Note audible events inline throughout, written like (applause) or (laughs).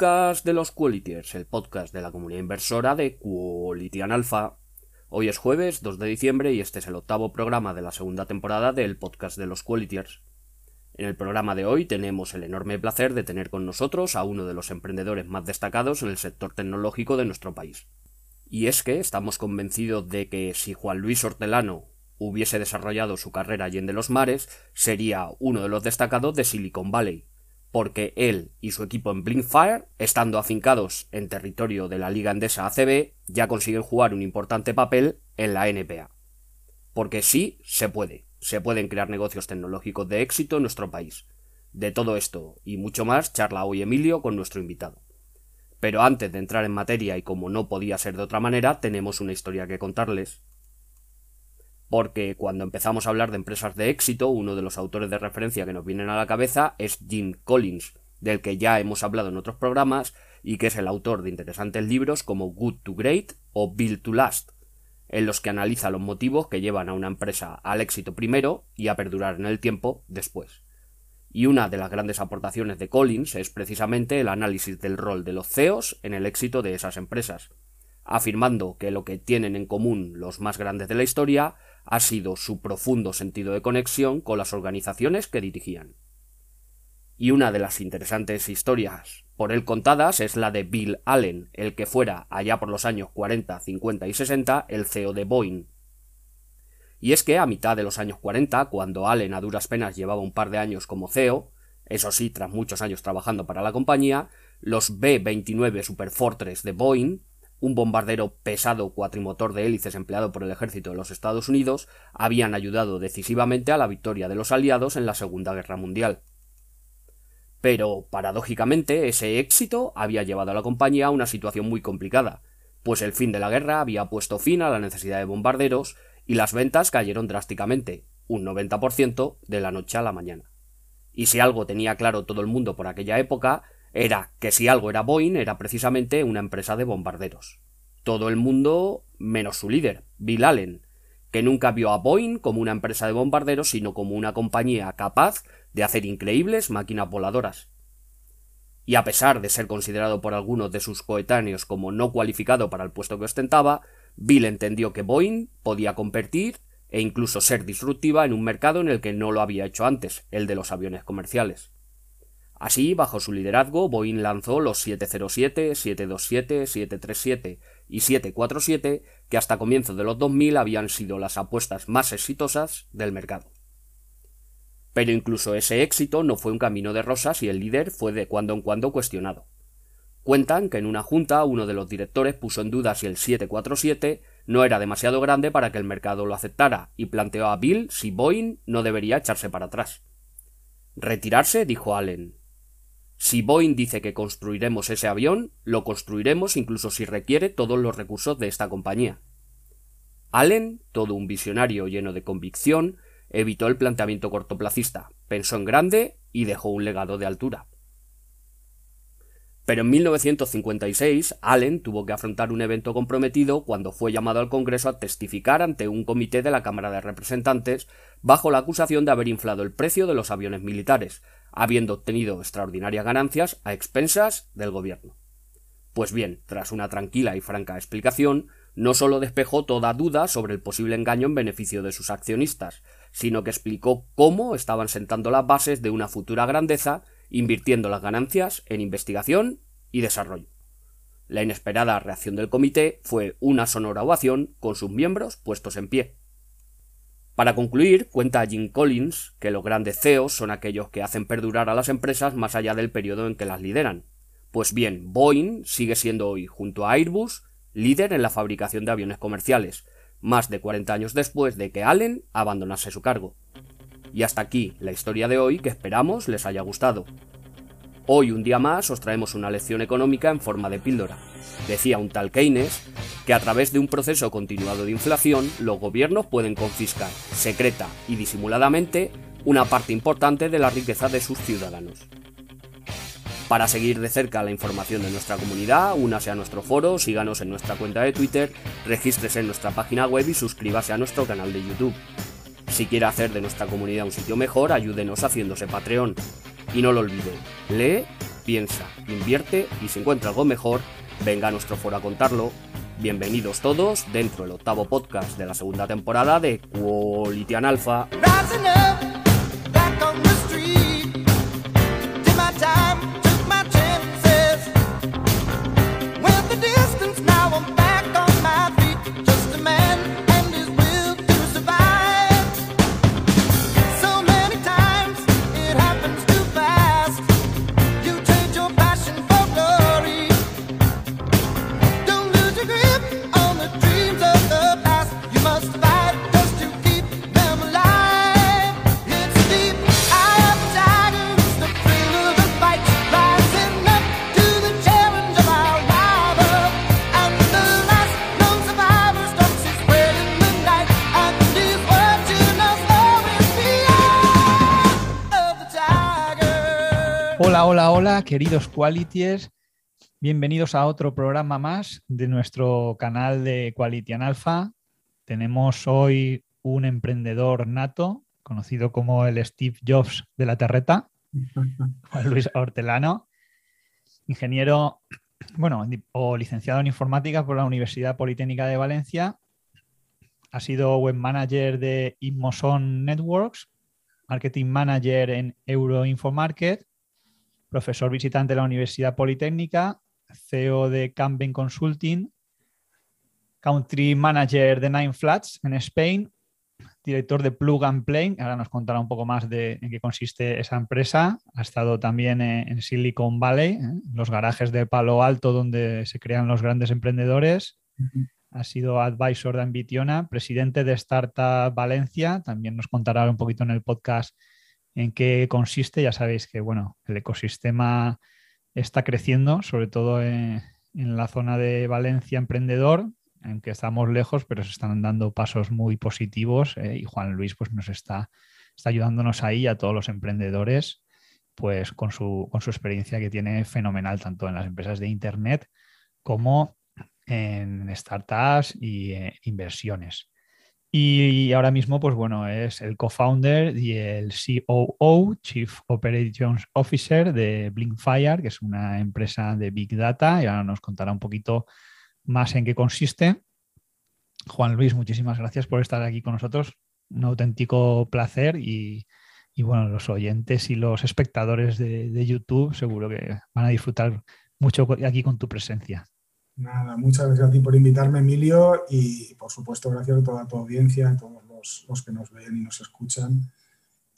podcast de los Qualitiers, el podcast de la comunidad inversora de Qualitian Alpha. Hoy es jueves 2 de diciembre y este es el octavo programa de la segunda temporada del podcast de los Qualitiers. En el programa de hoy tenemos el enorme placer de tener con nosotros a uno de los emprendedores más destacados en el sector tecnológico de nuestro país. Y es que estamos convencidos de que si Juan Luis Hortelano hubiese desarrollado su carrera allí en los mares, sería uno de los destacados de Silicon Valley, porque él y su equipo en Blinkfire, estando afincados en territorio de la Liga Endesa ACB, ya consiguen jugar un importante papel en la NPA. Porque sí, se puede, se pueden crear negocios tecnológicos de éxito en nuestro país. De todo esto y mucho más charla hoy Emilio con nuestro invitado. Pero antes de entrar en materia y como no podía ser de otra manera, tenemos una historia que contarles porque cuando empezamos a hablar de empresas de éxito, uno de los autores de referencia que nos vienen a la cabeza es Jim Collins, del que ya hemos hablado en otros programas y que es el autor de interesantes libros como Good to Great o Build to Last, en los que analiza los motivos que llevan a una empresa al éxito primero y a perdurar en el tiempo después. Y una de las grandes aportaciones de Collins es precisamente el análisis del rol de los CEOs en el éxito de esas empresas, afirmando que lo que tienen en común los más grandes de la historia ha sido su profundo sentido de conexión con las organizaciones que dirigían. Y una de las interesantes historias por él contadas es la de Bill Allen, el que fuera, allá por los años 40, 50 y 60, el CEO de Boeing. Y es que a mitad de los años 40, cuando Allen a duras penas llevaba un par de años como CEO, eso sí, tras muchos años trabajando para la compañía, los B-29 Superfortress de Boeing un bombardero pesado cuatrimotor de hélices empleado por el ejército de los Estados Unidos, habían ayudado decisivamente a la victoria de los aliados en la Segunda Guerra Mundial. Pero, paradójicamente, ese éxito había llevado a la compañía a una situación muy complicada, pues el fin de la guerra había puesto fin a la necesidad de bombarderos y las ventas cayeron drásticamente, un 90% de la noche a la mañana. Y si algo tenía claro todo el mundo por aquella época, era que si algo era Boeing era precisamente una empresa de bombarderos. Todo el mundo menos su líder, Bill Allen, que nunca vio a Boeing como una empresa de bombarderos, sino como una compañía capaz de hacer increíbles máquinas voladoras. Y a pesar de ser considerado por algunos de sus coetáneos como no cualificado para el puesto que ostentaba, Bill entendió que Boeing podía competir e incluso ser disruptiva en un mercado en el que no lo había hecho antes, el de los aviones comerciales. Así, bajo su liderazgo, Boeing lanzó los 707, 727, 737 y 747, que hasta comienzos de los 2000 habían sido las apuestas más exitosas del mercado. Pero incluso ese éxito no fue un camino de rosas y el líder fue de cuando en cuando cuestionado. Cuentan que en una junta uno de los directores puso en duda si el 747 no era demasiado grande para que el mercado lo aceptara y planteó a Bill si Boeing no debería echarse para atrás. Retirarse, dijo Allen, si Boeing dice que construiremos ese avión, lo construiremos incluso si requiere todos los recursos de esta compañía. Allen, todo un visionario lleno de convicción, evitó el planteamiento cortoplacista, pensó en grande y dejó un legado de altura. Pero en 1956 Allen tuvo que afrontar un evento comprometido cuando fue llamado al Congreso a testificar ante un comité de la Cámara de Representantes bajo la acusación de haber inflado el precio de los aviones militares, habiendo obtenido extraordinarias ganancias a expensas del gobierno. Pues bien, tras una tranquila y franca explicación, no solo despejó toda duda sobre el posible engaño en beneficio de sus accionistas, sino que explicó cómo estaban sentando las bases de una futura grandeza, invirtiendo las ganancias en investigación y desarrollo. La inesperada reacción del comité fue una sonora ovación con sus miembros puestos en pie. Para concluir, cuenta Jim Collins que los grandes CEOs son aquellos que hacen perdurar a las empresas más allá del periodo en que las lideran. Pues bien, Boeing sigue siendo hoy, junto a Airbus, líder en la fabricación de aviones comerciales, más de 40 años después de que Allen abandonase su cargo. Y hasta aquí la historia de hoy que esperamos les haya gustado. Hoy un día más os traemos una lección económica en forma de píldora. Decía un tal Keynes que a través de un proceso continuado de inflación los gobiernos pueden confiscar, secreta y disimuladamente, una parte importante de la riqueza de sus ciudadanos. Para seguir de cerca la información de nuestra comunidad, únase a nuestro foro, síganos en nuestra cuenta de Twitter, regístrese en nuestra página web y suscríbase a nuestro canal de YouTube. Si quiere hacer de nuestra comunidad un sitio mejor, ayúdenos haciéndose Patreon. Y no lo olvide, lee, piensa, invierte y si encuentra algo mejor, venga a nuestro foro a contarlo. Bienvenidos todos dentro del octavo podcast de la segunda temporada de Quality Alpha. Hola, hola, hola, queridos Qualities. Bienvenidos a otro programa más de nuestro canal de Quality Alpha. Tenemos hoy un emprendedor nato, conocido como el Steve Jobs de la Terreta, Juan Luis Hortelano, ingeniero, bueno, o licenciado en informática por la Universidad Politécnica de Valencia. Ha sido web manager de Inmoson Networks, marketing manager en Euroinfomarket profesor visitante de la Universidad Politécnica, CEO de Camben Consulting, Country Manager de Nine Flats en Spain, director de Plug and Play. Ahora nos contará un poco más de en qué consiste esa empresa. Ha estado también en Silicon Valley, en los garajes de Palo Alto, donde se crean los grandes emprendedores. Ha sido advisor de Ambitiona, presidente de Startup Valencia. También nos contará un poquito en el podcast en qué consiste. Ya sabéis que bueno, el ecosistema está creciendo, sobre todo en, la zona de Valencia emprendedor, aunque estamos lejos, pero se están dando pasos muy positivos eh, y Juan Luis pues, nos está, ayudándonos ahí a todos los emprendedores pues con su, con su experiencia que tiene fenomenal tanto en las empresas de Internet como en startups y eh, inversiones. Y ahora mismo, pues bueno, es el co-founder y el COO, Chief Operations Officer de Blinkfire, que es una empresa de Big Data, y ahora nos contará un poquito más en qué consiste. Juan Luis, muchísimas gracias por estar aquí con nosotros. Un auténtico placer y, bueno, los oyentes y los espectadores de YouTube seguro que van a disfrutar mucho aquí con tu presencia. Nada, muchas gracias a ti por invitarme, Emilio, y por supuesto gracias a toda tu audiencia, a todos los, que nos ven y nos escuchan.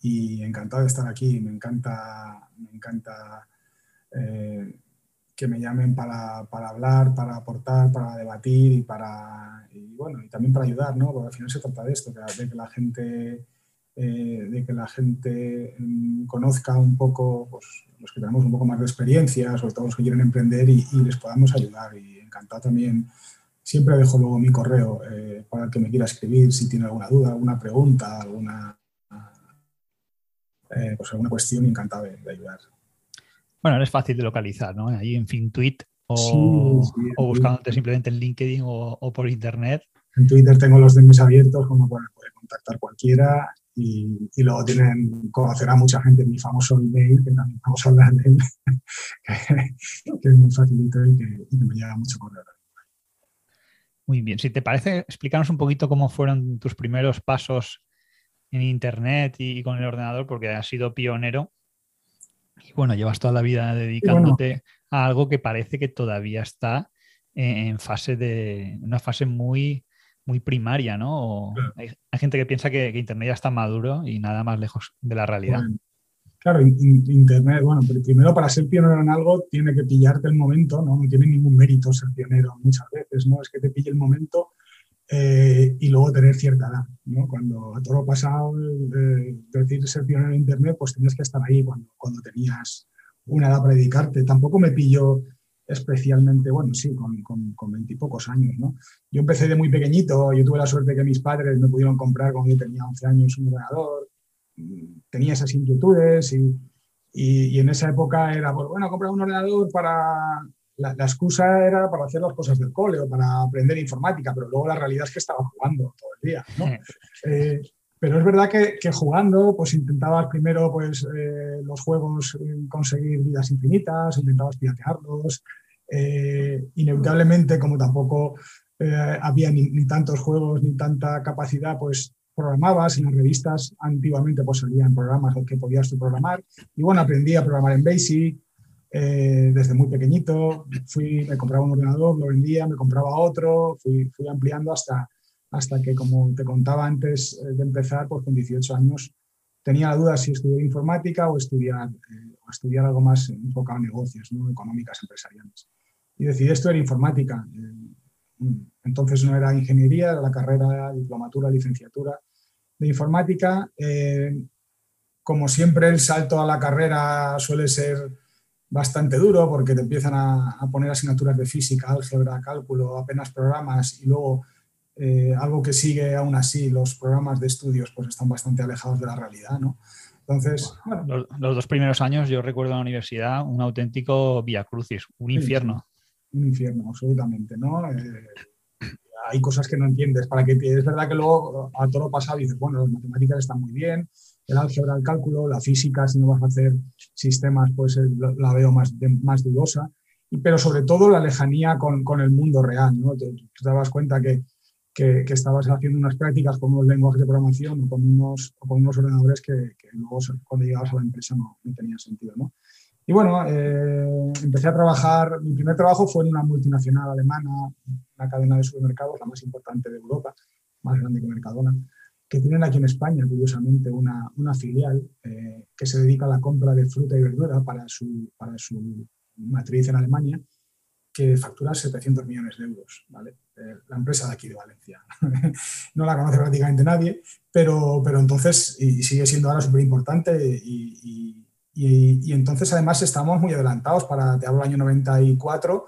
Y encantado de estar aquí, me encanta, me encanta eh, que me llamen para, hablar, para aportar, para debatir y, para, bueno, y también para ayudar, ¿no? porque al final se trata de esto, de que la gente, eh, de que la gente mm, conozca un poco, pues, los que tenemos un poco más de experiencia, sobre todo los que quieren emprender y, y les podamos ayudar. Y, encantado también. Siempre dejo luego mi correo eh, para el que me quiera escribir si tiene alguna duda, alguna pregunta, alguna, eh, pues alguna cuestión, encantado de, ayudar. Bueno, es fácil de localizar, ¿no? Ahí en FinTweet o, o buscándote simplemente en LinkedIn o, por internet. En Twitter tengo los DMs abiertos, como puede contactar cualquiera y, luego tienen, conocerá mucha gente mi famoso email, que también vamos a hablar de él, (laughs) que, es muy facilito y que, me llega mucho correo. Muy bien, si te parece, explícanos un poquito cómo fueron tus primeros pasos en Internet y, con el ordenador, porque has sido pionero y bueno, llevas toda la vida dedicándote a algo que parece que todavía está en fase de, una fase muy muy primaria, ¿no? hay, gente que piensa que, Internet ya está maduro y nada más lejos de la realidad. claro, Internet, bueno, primero para ser pionero en algo tiene que pillarte el momento, ¿no? No tiene ningún mérito ser pionero muchas veces, ¿no? Es que te pille el momento eh, y luego tener cierta edad, ¿no? Cuando a todo lo pasado, eh, decir ser pionero en Internet, pues tienes que estar ahí cuando, cuando tenías una edad para dedicarte. Tampoco me pillo especialmente, bueno, sí, con, con, veintipocos años, ¿no? Yo empecé de muy pequeñito, yo tuve la suerte que mis padres me pudieron comprar cuando yo tenía 11 años un ordenador, tenía esas inquietudes y, y, en esa época era, pues bueno, comprar un ordenador para... La, excusa era para hacer las cosas del cole o para aprender informática, pero luego la realidad es que estaba jugando todo el día, ¿no? Eh, Pero es verdad que, jugando, pues intentabas primero pues, eh, los juegos conseguir vidas infinitas, intentabas piratearlos. Eh, inevitablemente, como tampoco eh, había ni, tantos juegos ni tanta capacidad, pues programabas en las revistas. Antiguamente pues salían programas que podías tú programar. Y bueno, aprendí a programar en BASIC desde muy pequeñito. Fui, me compraba un ordenador, lo vendía, me compraba otro, fui, fui ampliando hasta hasta que, como te contaba antes eh, de empezar, pues con 18 años tenía la duda si estudiar informática o estudiar, eh, o estudiar algo más enfocado en negocios, ¿no? económicas, empresariales. Y decidí estudiar informática. Eh, entonces no era ingeniería, era la carrera, diplomatura, licenciatura de informática. como siempre, el salto a la carrera suele ser bastante duro porque te empiezan a, a poner asignaturas de física, álgebra, cálculo, apenas programas y luego eh, algo que sigue aún así, los programas de estudios pues están bastante alejados de la realidad, ¿no? Entonces, los, dos primeros años yo recuerdo en la universidad un auténtico via crucis, un infierno. Un infierno, absolutamente, ¿no? Eh, hay cosas que no entiendes, para que es verdad que luego a todo lo pasado dices, bueno, las matemáticas están muy bien, el álgebra, el cálculo, la física, si no vas a hacer sistemas, pues eh, la veo más, más dudosa, pero sobre todo la lejanía con, con el mundo real, ¿no? tú te das cuenta que que, estabas haciendo unas prácticas con unos lenguajes de programación o con unos, con unos ordenadores que, luego cuando llegabas a la empresa no, no tenía sentido. ¿no? Y bueno, eh, empecé a trabajar, mi primer trabajo fue en una multinacional alemana, una cadena de supermercados, la más importante de Europa, más grande que Mercadona, que tienen aquí en España, curiosamente, una, una filial eh, que se dedica a la compra de fruta y verdura para su, para su matriz en Alemania que factura 700 millones de euros, ¿vale? Eh, la empresa de aquí de Valencia. (laughs) no la conoce prácticamente nadie, pero, pero entonces, y sigue siendo ahora súper importante y, y, entonces además estamos muy adelantados para, te hablo del año 94,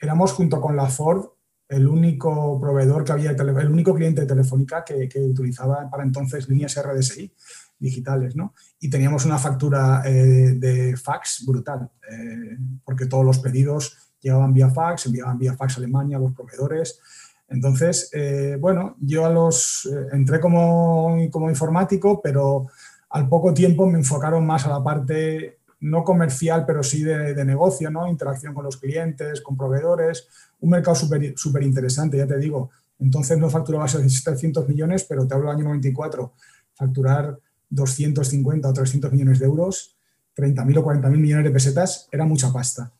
éramos junto con la Ford el único proveedor que había, el único cliente de Telefónica que, que utilizaba para entonces líneas RDSI digitales, ¿no? Y teníamos una factura eh, de fax brutal, eh, porque todos los pedidos llegaban vía fax, enviaban vía fax a Alemania a los proveedores. Entonces, eh, bueno, yo a los, eh, entré como, como informático, pero al poco tiempo me enfocaron más a la parte no comercial, pero sí de, negocio, ¿no? Interacción con los clientes, con proveedores, un mercado súper interesante, ya te digo. Entonces no facturaba 300 millones, pero te hablo del año 94, facturar 250 o 300 millones de euros, 30.000 o 40.000 millones de pesetas, era mucha pasta.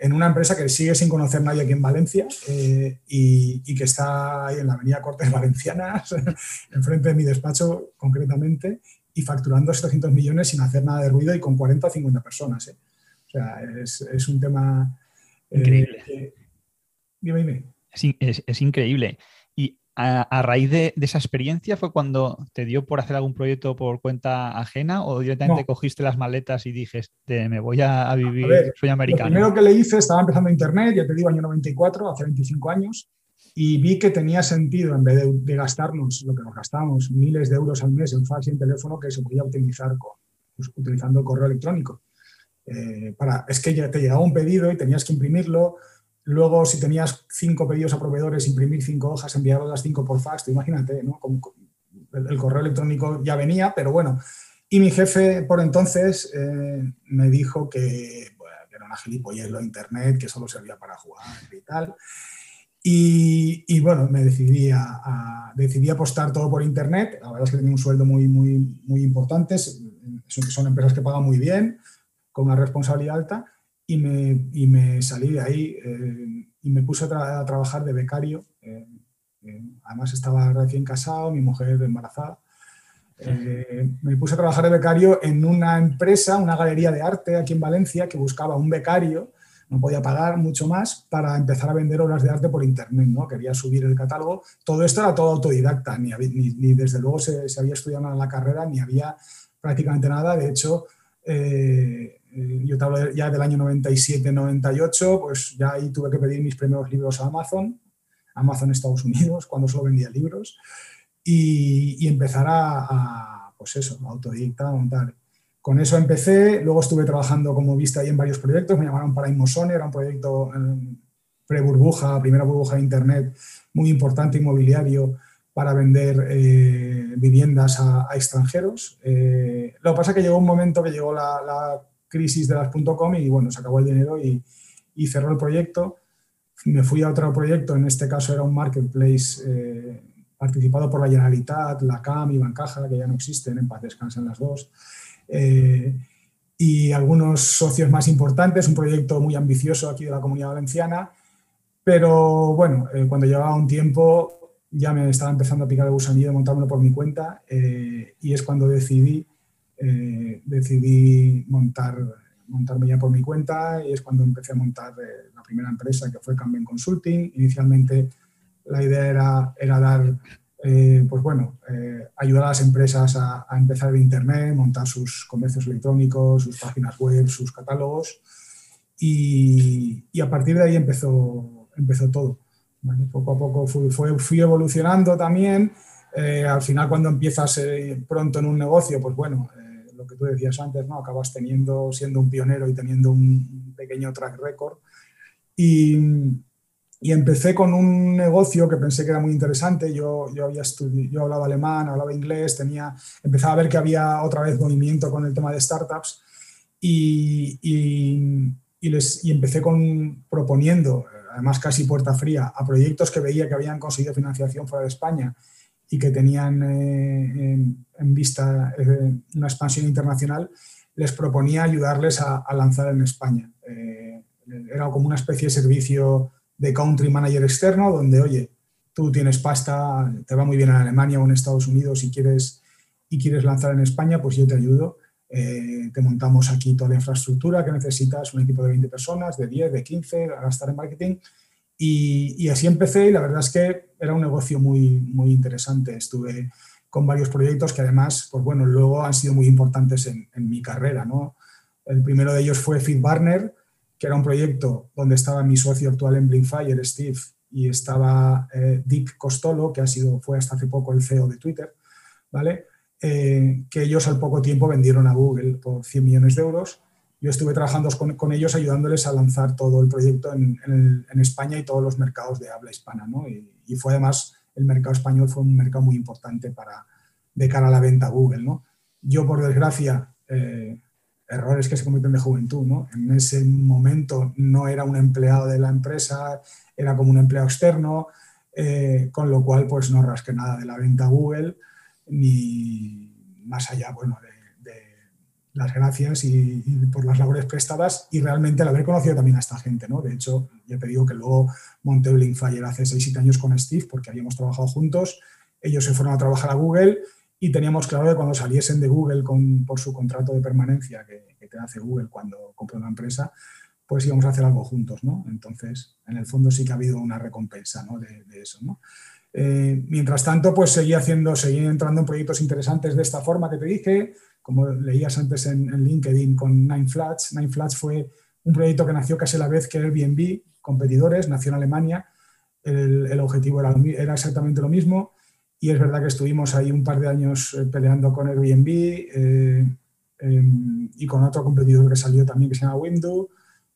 En una empresa que sigue sin conocer nadie aquí en Valencia eh, y, que está ahí en la Avenida Cortes Valencianas, (laughs) enfrente de mi despacho concretamente, y facturando 700 millones sin hacer nada de ruido y con 40 o 50 personas. ¿eh? O sea, es, un tema... Eh, increíble. dime, dime. Es, es, increíble a, raíz de, esa experiencia fue cuando te dio por hacer algún proyecto por cuenta ajena o directamente cogiste las maletas y dijiste, me voy a, vivir, soy americano? Lo primero que le hice, estaba empezando Internet, ya te digo, año 94, hace 25 años, y vi que tenía sentido, en vez de, gastarnos lo que nos gastamos, miles de euros al mes en fax y en teléfono, que se podía optimizar con, pues, utilizando correo electrónico. Eh, para, es que ya te llegaba un pedido y tenías que imprimirlo, Luego, si tenías cinco pedidos a proveedores, imprimir cinco hojas, enviar las cinco por fax, imagínate, ¿no? el, correo electrónico ya venía, pero bueno. Y mi jefe, por entonces, eh, me dijo que, era una gilipollez lo internet, que solo servía para jugar y tal. Y, bueno, me decidí a, decidí apostar todo por internet. La verdad es que tenía un sueldo muy, muy, muy importante. Son empresas que pagan muy bien, con una responsabilidad alta y me, y me salí de ahí eh, y me puse a, trabajar de becario. Eh, eh, además estaba recién casado, mi mujer embarazada. me puse a trabajar de becario en una empresa, una galería de arte aquí en Valencia que buscaba un becario, no podía pagar mucho más para empezar a vender obras de arte por internet, ¿no? Quería subir el catálogo. Todo esto era todo autodidacta, ni, desde luego se, había estudiado nada en la carrera, ni había prácticamente nada. De hecho, eh, yo te hablo ya del año 97-98, pues ya ahí tuve que pedir mis primeros libros a Amazon, Amazon Estados Unidos, (laughs) cuando solo vendía libros, y, empezar a, pues eso, autodidacta, a montar. Con eso empecé, luego estuve trabajando como vista ahí en varios proyectos, me llamaron para Inmosone, era un proyecto eh, pre-burbuja, primera burbuja de Internet, muy importante, inmobiliario, para vender eh, viviendas a, extranjeros. Eh, lo que pasa es que llegó un momento que llegó la, crisis de las .com y bueno, se acabó el dinero y, cerró el proyecto. Me fui a otro proyecto, en este caso era un marketplace participado por la Generalitat, la CAM y Bancaja, que ya no existen, en paz descansan las dos. Y algunos socios más importantes, un proyecto muy ambicioso aquí de la Comunidad Valenciana, pero bueno, cuando llevaba un tiempo ya me estaba empezando a picar el gusanillo de montármelo por mi cuenta eh, y es cuando decidí, eh, decidí montar, montarme ya por mi cuenta y es cuando empecé a montar eh, la primera empresa que fue Camben Consulting. Inicialmente la idea era, era dar, pues bueno, ayudar a las empresas a, empezar el Internet, montar sus comercios electrónicos, sus páginas web, sus catálogos y, y a partir de ahí empezó, empezó todo. Poco a poco fui, fui evolucionando también. Eh, al final, cuando empiezas eh, pronto en un negocio, pues bueno, eh, lo que tú decías antes, ¿no? Acabas teniendo, siendo un pionero y teniendo un pequeño track record. Y, y empecé con un negocio que pensé que era muy interesante. Yo, yo, había yo hablaba alemán, hablaba inglés, tenía, empezaba a ver que había otra vez movimiento con el tema de startups y, y, y les, y empecé con, proponiendo además casi puerta fría, a proyectos que veía que habían conseguido financiación fuera de España y que tenían eh, en, vista eh, una expansión internacional, les proponía ayudarles a, lanzar en España. Eh, era como una especie de servicio de country manager externo, donde, oye, tú tienes pasta, te va muy bien en Alemania o en Estados Unidos y quieres, y quieres lanzar en España, pues yo te ayudo. te montamos aquí toda la infraestructura que necesitas, un equipo de 20 personas, de 10, de 15, a gastar en marketing y, así empecé y la verdad es que era un negocio muy, muy interesante. Estuve con varios proyectos que además, pues bueno, luego han sido muy importantes en, mi carrera. ¿no? El primero de ellos fue FeedBurner, que era un proyecto donde estaba mi socio actual en Blinkfire, Steve, y estaba eh, Dick Costolo, que ha sido, fue hasta hace poco el CEO de Twitter, ¿vale? Eh, que ellos al poco tiempo vendieron a Google por 100 millones de euros yo estuve trabajando con, ellos ayudándoles a lanzar todo el proyecto en, España y todos los mercados de habla hispana. ¿no? Y, fue además, el mercado español fue un mercado muy importante para, de cara a la venta a Google. ¿no? Yo, por desgracia, eh, errores que se cometen de juventud, ¿no? en ese momento no era un empleado de la empresa, era como un empleado externo, eh, con lo cual pues no rasqué nada de la venta Google, ni más allá, bueno, de las gracias y, por las labores prestadas y realmente el haber conocido también a esta gente. ¿no? De hecho, ya te digo que luego monté Blinkfire hace 6-7 años con Steve porque habíamos trabajado juntos. Ellos se fueron a trabajar a Google y teníamos claro que cuando saliesen de Google con, por su contrato de permanencia que, te hace Google cuando compra una empresa, pues íbamos a hacer algo juntos. ¿no? Entonces, en el fondo sí que ha habido una recompensa ¿no? de, eso. ¿no? Eh, mientras tanto, pues seguí haciendo, seguí entrando en proyectos interesantes de esta forma que te dije, como leías antes en, LinkedIn con Nine Flats. Nine Flats fue un proyecto que nació casi la vez que Airbnb, competidores, nació en Alemania. El, objetivo era, era, exactamente lo mismo y es verdad que estuvimos ahí un par de años eh, peleando con Airbnb eh, em, y con otro competidor que salió también que se llama Window.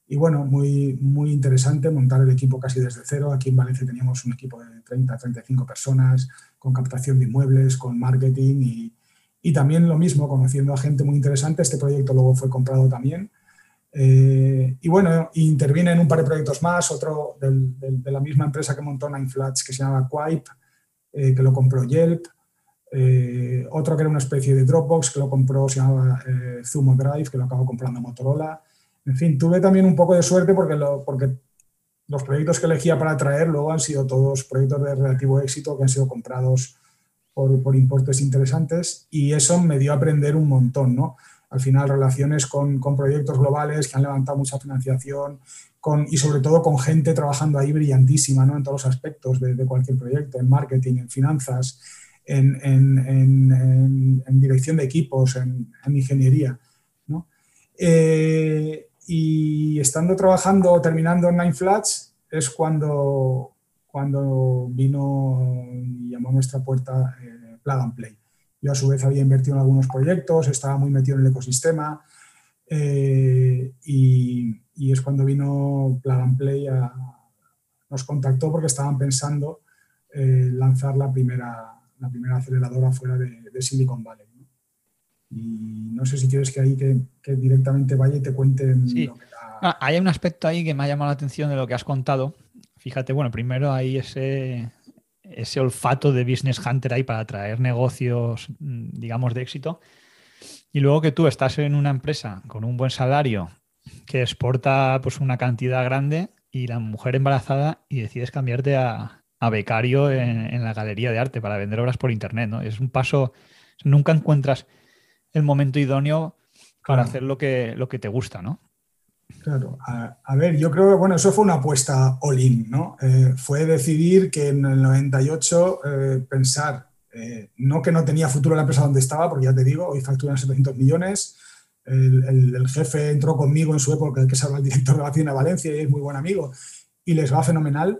Y bueno, muy, muy interesante montar el equipo casi desde cero. Aquí en Valencia teníamos un equipo de 30, 35 personas con captación de inmuebles, con marketing y, y también lo mismo, conociendo a gente muy interesante, este proyecto luego fue comprado también. Eh, y bueno, interviene en un par de proyectos más, otro de la misma empresa que montó Nine Flats, que se llama Quipe, eh, que lo compró Yelp. Eh, otro que era una especie de Dropbox, que lo compró, se llama Zumo Drive, que lo acabó comprando Motorola. En fin, tuve también un poco de suerte porque, lo, porque los proyectos que elegía para traer luego han sido todos proyectos de relativo éxito que han sido comprados por, importes interesantes y eso me dio a aprender un montón, ¿no? Al final, relaciones con, con proyectos globales que han levantado mucha financiación con, y sobre todo con gente trabajando ahí brillantísima, ¿no? En todos los aspectos de, cualquier proyecto, en marketing, en finanzas, en, en, en, dirección de equipos, en, ingeniería, ¿no? Eh, y estando trabajando, terminando en Nine Flats, es cuando, cuando vino y llamó a nuestra puerta eh, Plug and Play. Yo a su vez había invertido en algunos proyectos, estaba muy metido en el ecosistema eh, y, es cuando vino Plug and Play nos contactó porque estaban pensando lanzar la primera, la primera aceleradora fuera de, Silicon Valley. Y no sé si quieres que ahí que, directamente vaya y te cuenten lo que ah, hay un aspecto ahí que me ha llamado la atención de lo que has contado. Fíjate, bueno, primero hay ese, ese olfato de Business Hunter ahí para traer negocios, mm, digamos, de éxito. Y luego que tú estás en una empresa con un buen salario que exporta pues una cantidad grande y la mujer embarazada y decides cambiarte a, becario en, la galería de arte para vender obras por internet, ¿no? Es un paso, nunca encuentras el momento idóneo para hacer lo que, lo que te gusta, ¿no? Claro, a, ver, yo creo que bueno, eso fue una apuesta all-in, ¿no? Eh, fue decidir que en el 98 eh, pensar, eh, no que no tenía futuro la empresa donde estaba, porque ya te digo, hoy facturan 700 millones, el, jefe entró conmigo en su época, que es ahora el director de la Hacienda Valencia y es muy buen amigo, y les va fenomenal,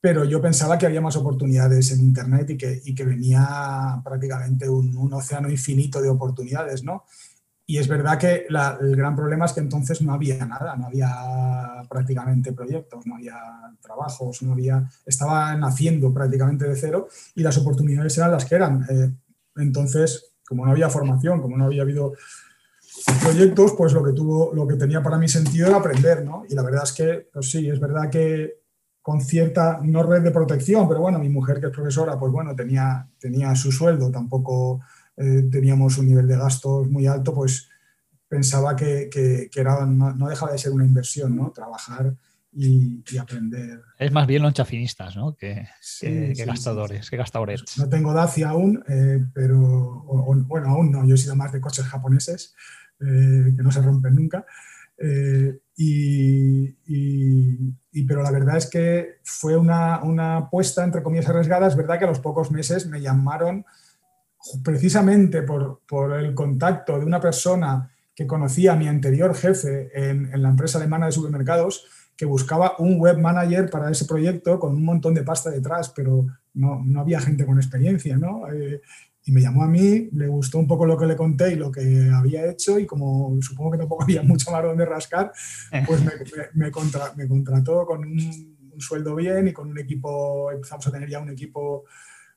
pero yo pensaba que había más oportunidades en Internet y que, y que venía prácticamente un, un océano infinito de oportunidades, ¿no? Y es verdad que el gran problema es que entonces no había nada, no había prácticamente proyectos, no había trabajos, no había, estaba naciendo prácticamente de cero y las oportunidades eran las que eran. Eh, entonces, como no había formación, como no había habido proyectos, pues lo que tuvo, lo que tenía para mí sentido era aprender, ¿no? Y la verdad es que, pues sí, es verdad que con cierta, no red de protección, pero bueno, mi mujer que es profesora, pues bueno, tenía, tenía su sueldo, tampoco eh, teníamos un nivel de gastos muy alto, pues pensaba que, era, no, dejaba de ser una inversión, ¿no? Trabajar y, aprender. Es más bien lonchafinistas, ¿no? Que, gastadores, que gastadores. No tengo Dacia aún, eh, pero bueno, aún no. Yo he sido más de coches japoneses eh, que no se rompen nunca. y, pero la verdad es que fue una, una apuesta, entre comillas, arriesgada. Es verdad que a los pocos meses me llamaron precisamente por, el contacto de una persona que conocía a mi anterior jefe en, la empresa alemana de supermercados, que buscaba un web manager para ese proyecto con un montón de pasta detrás, pero no, había gente con experiencia, ¿no? Eh, y me llamó a mí, le gustó un poco lo que le conté y lo que había hecho, y como supongo que tampoco (laughs) había mucho más donde rascar, pues me, me, contrató con un, un, sueldo bien y con un equipo, empezamos a tener ya un equipo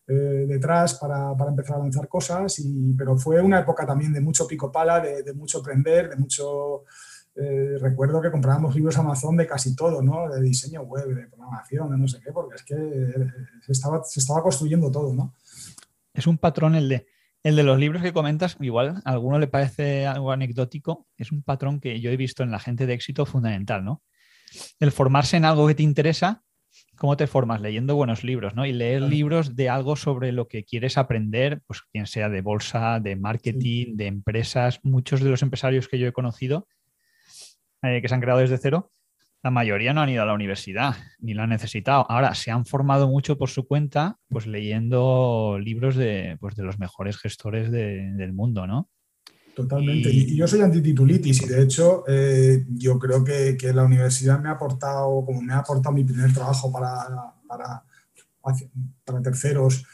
eh, detrás para, para, empezar a lanzar cosas, y, pero fue una época también de mucho pico pala, de, de mucho aprender, de mucho... Eh, recuerdo que comprábamos libros Amazon de casi todo, ¿no? De diseño web, de programación, de no sé qué, porque es que eh, se estaba, se estaba construyendo todo, ¿no? Es un patrón el de, el de los libros que comentas, igual a alguno le parece algo anecdótico, es un patrón que yo he visto en la gente de éxito fundamental, ¿no? El formarse en algo que te interesa ¿Cómo te formas? Leyendo buenos libros, ¿no? Y leer libros de algo sobre lo que quieres aprender, pues quien sea de bolsa, de marketing, de empresas. Muchos de los empresarios que yo he conocido, eh, que se han creado desde cero, la mayoría no han ido a la universidad, ni lo han necesitado. Ahora se han formado mucho por su cuenta, pues leyendo libros de, pues, de los mejores gestores del mundo, ¿no? Totalmente. Y, yo soy antititulitis y de hecho eh, yo creo que, la universidad me ha aportado, como me ha aportado mi primer trabajo para, para, para terceros,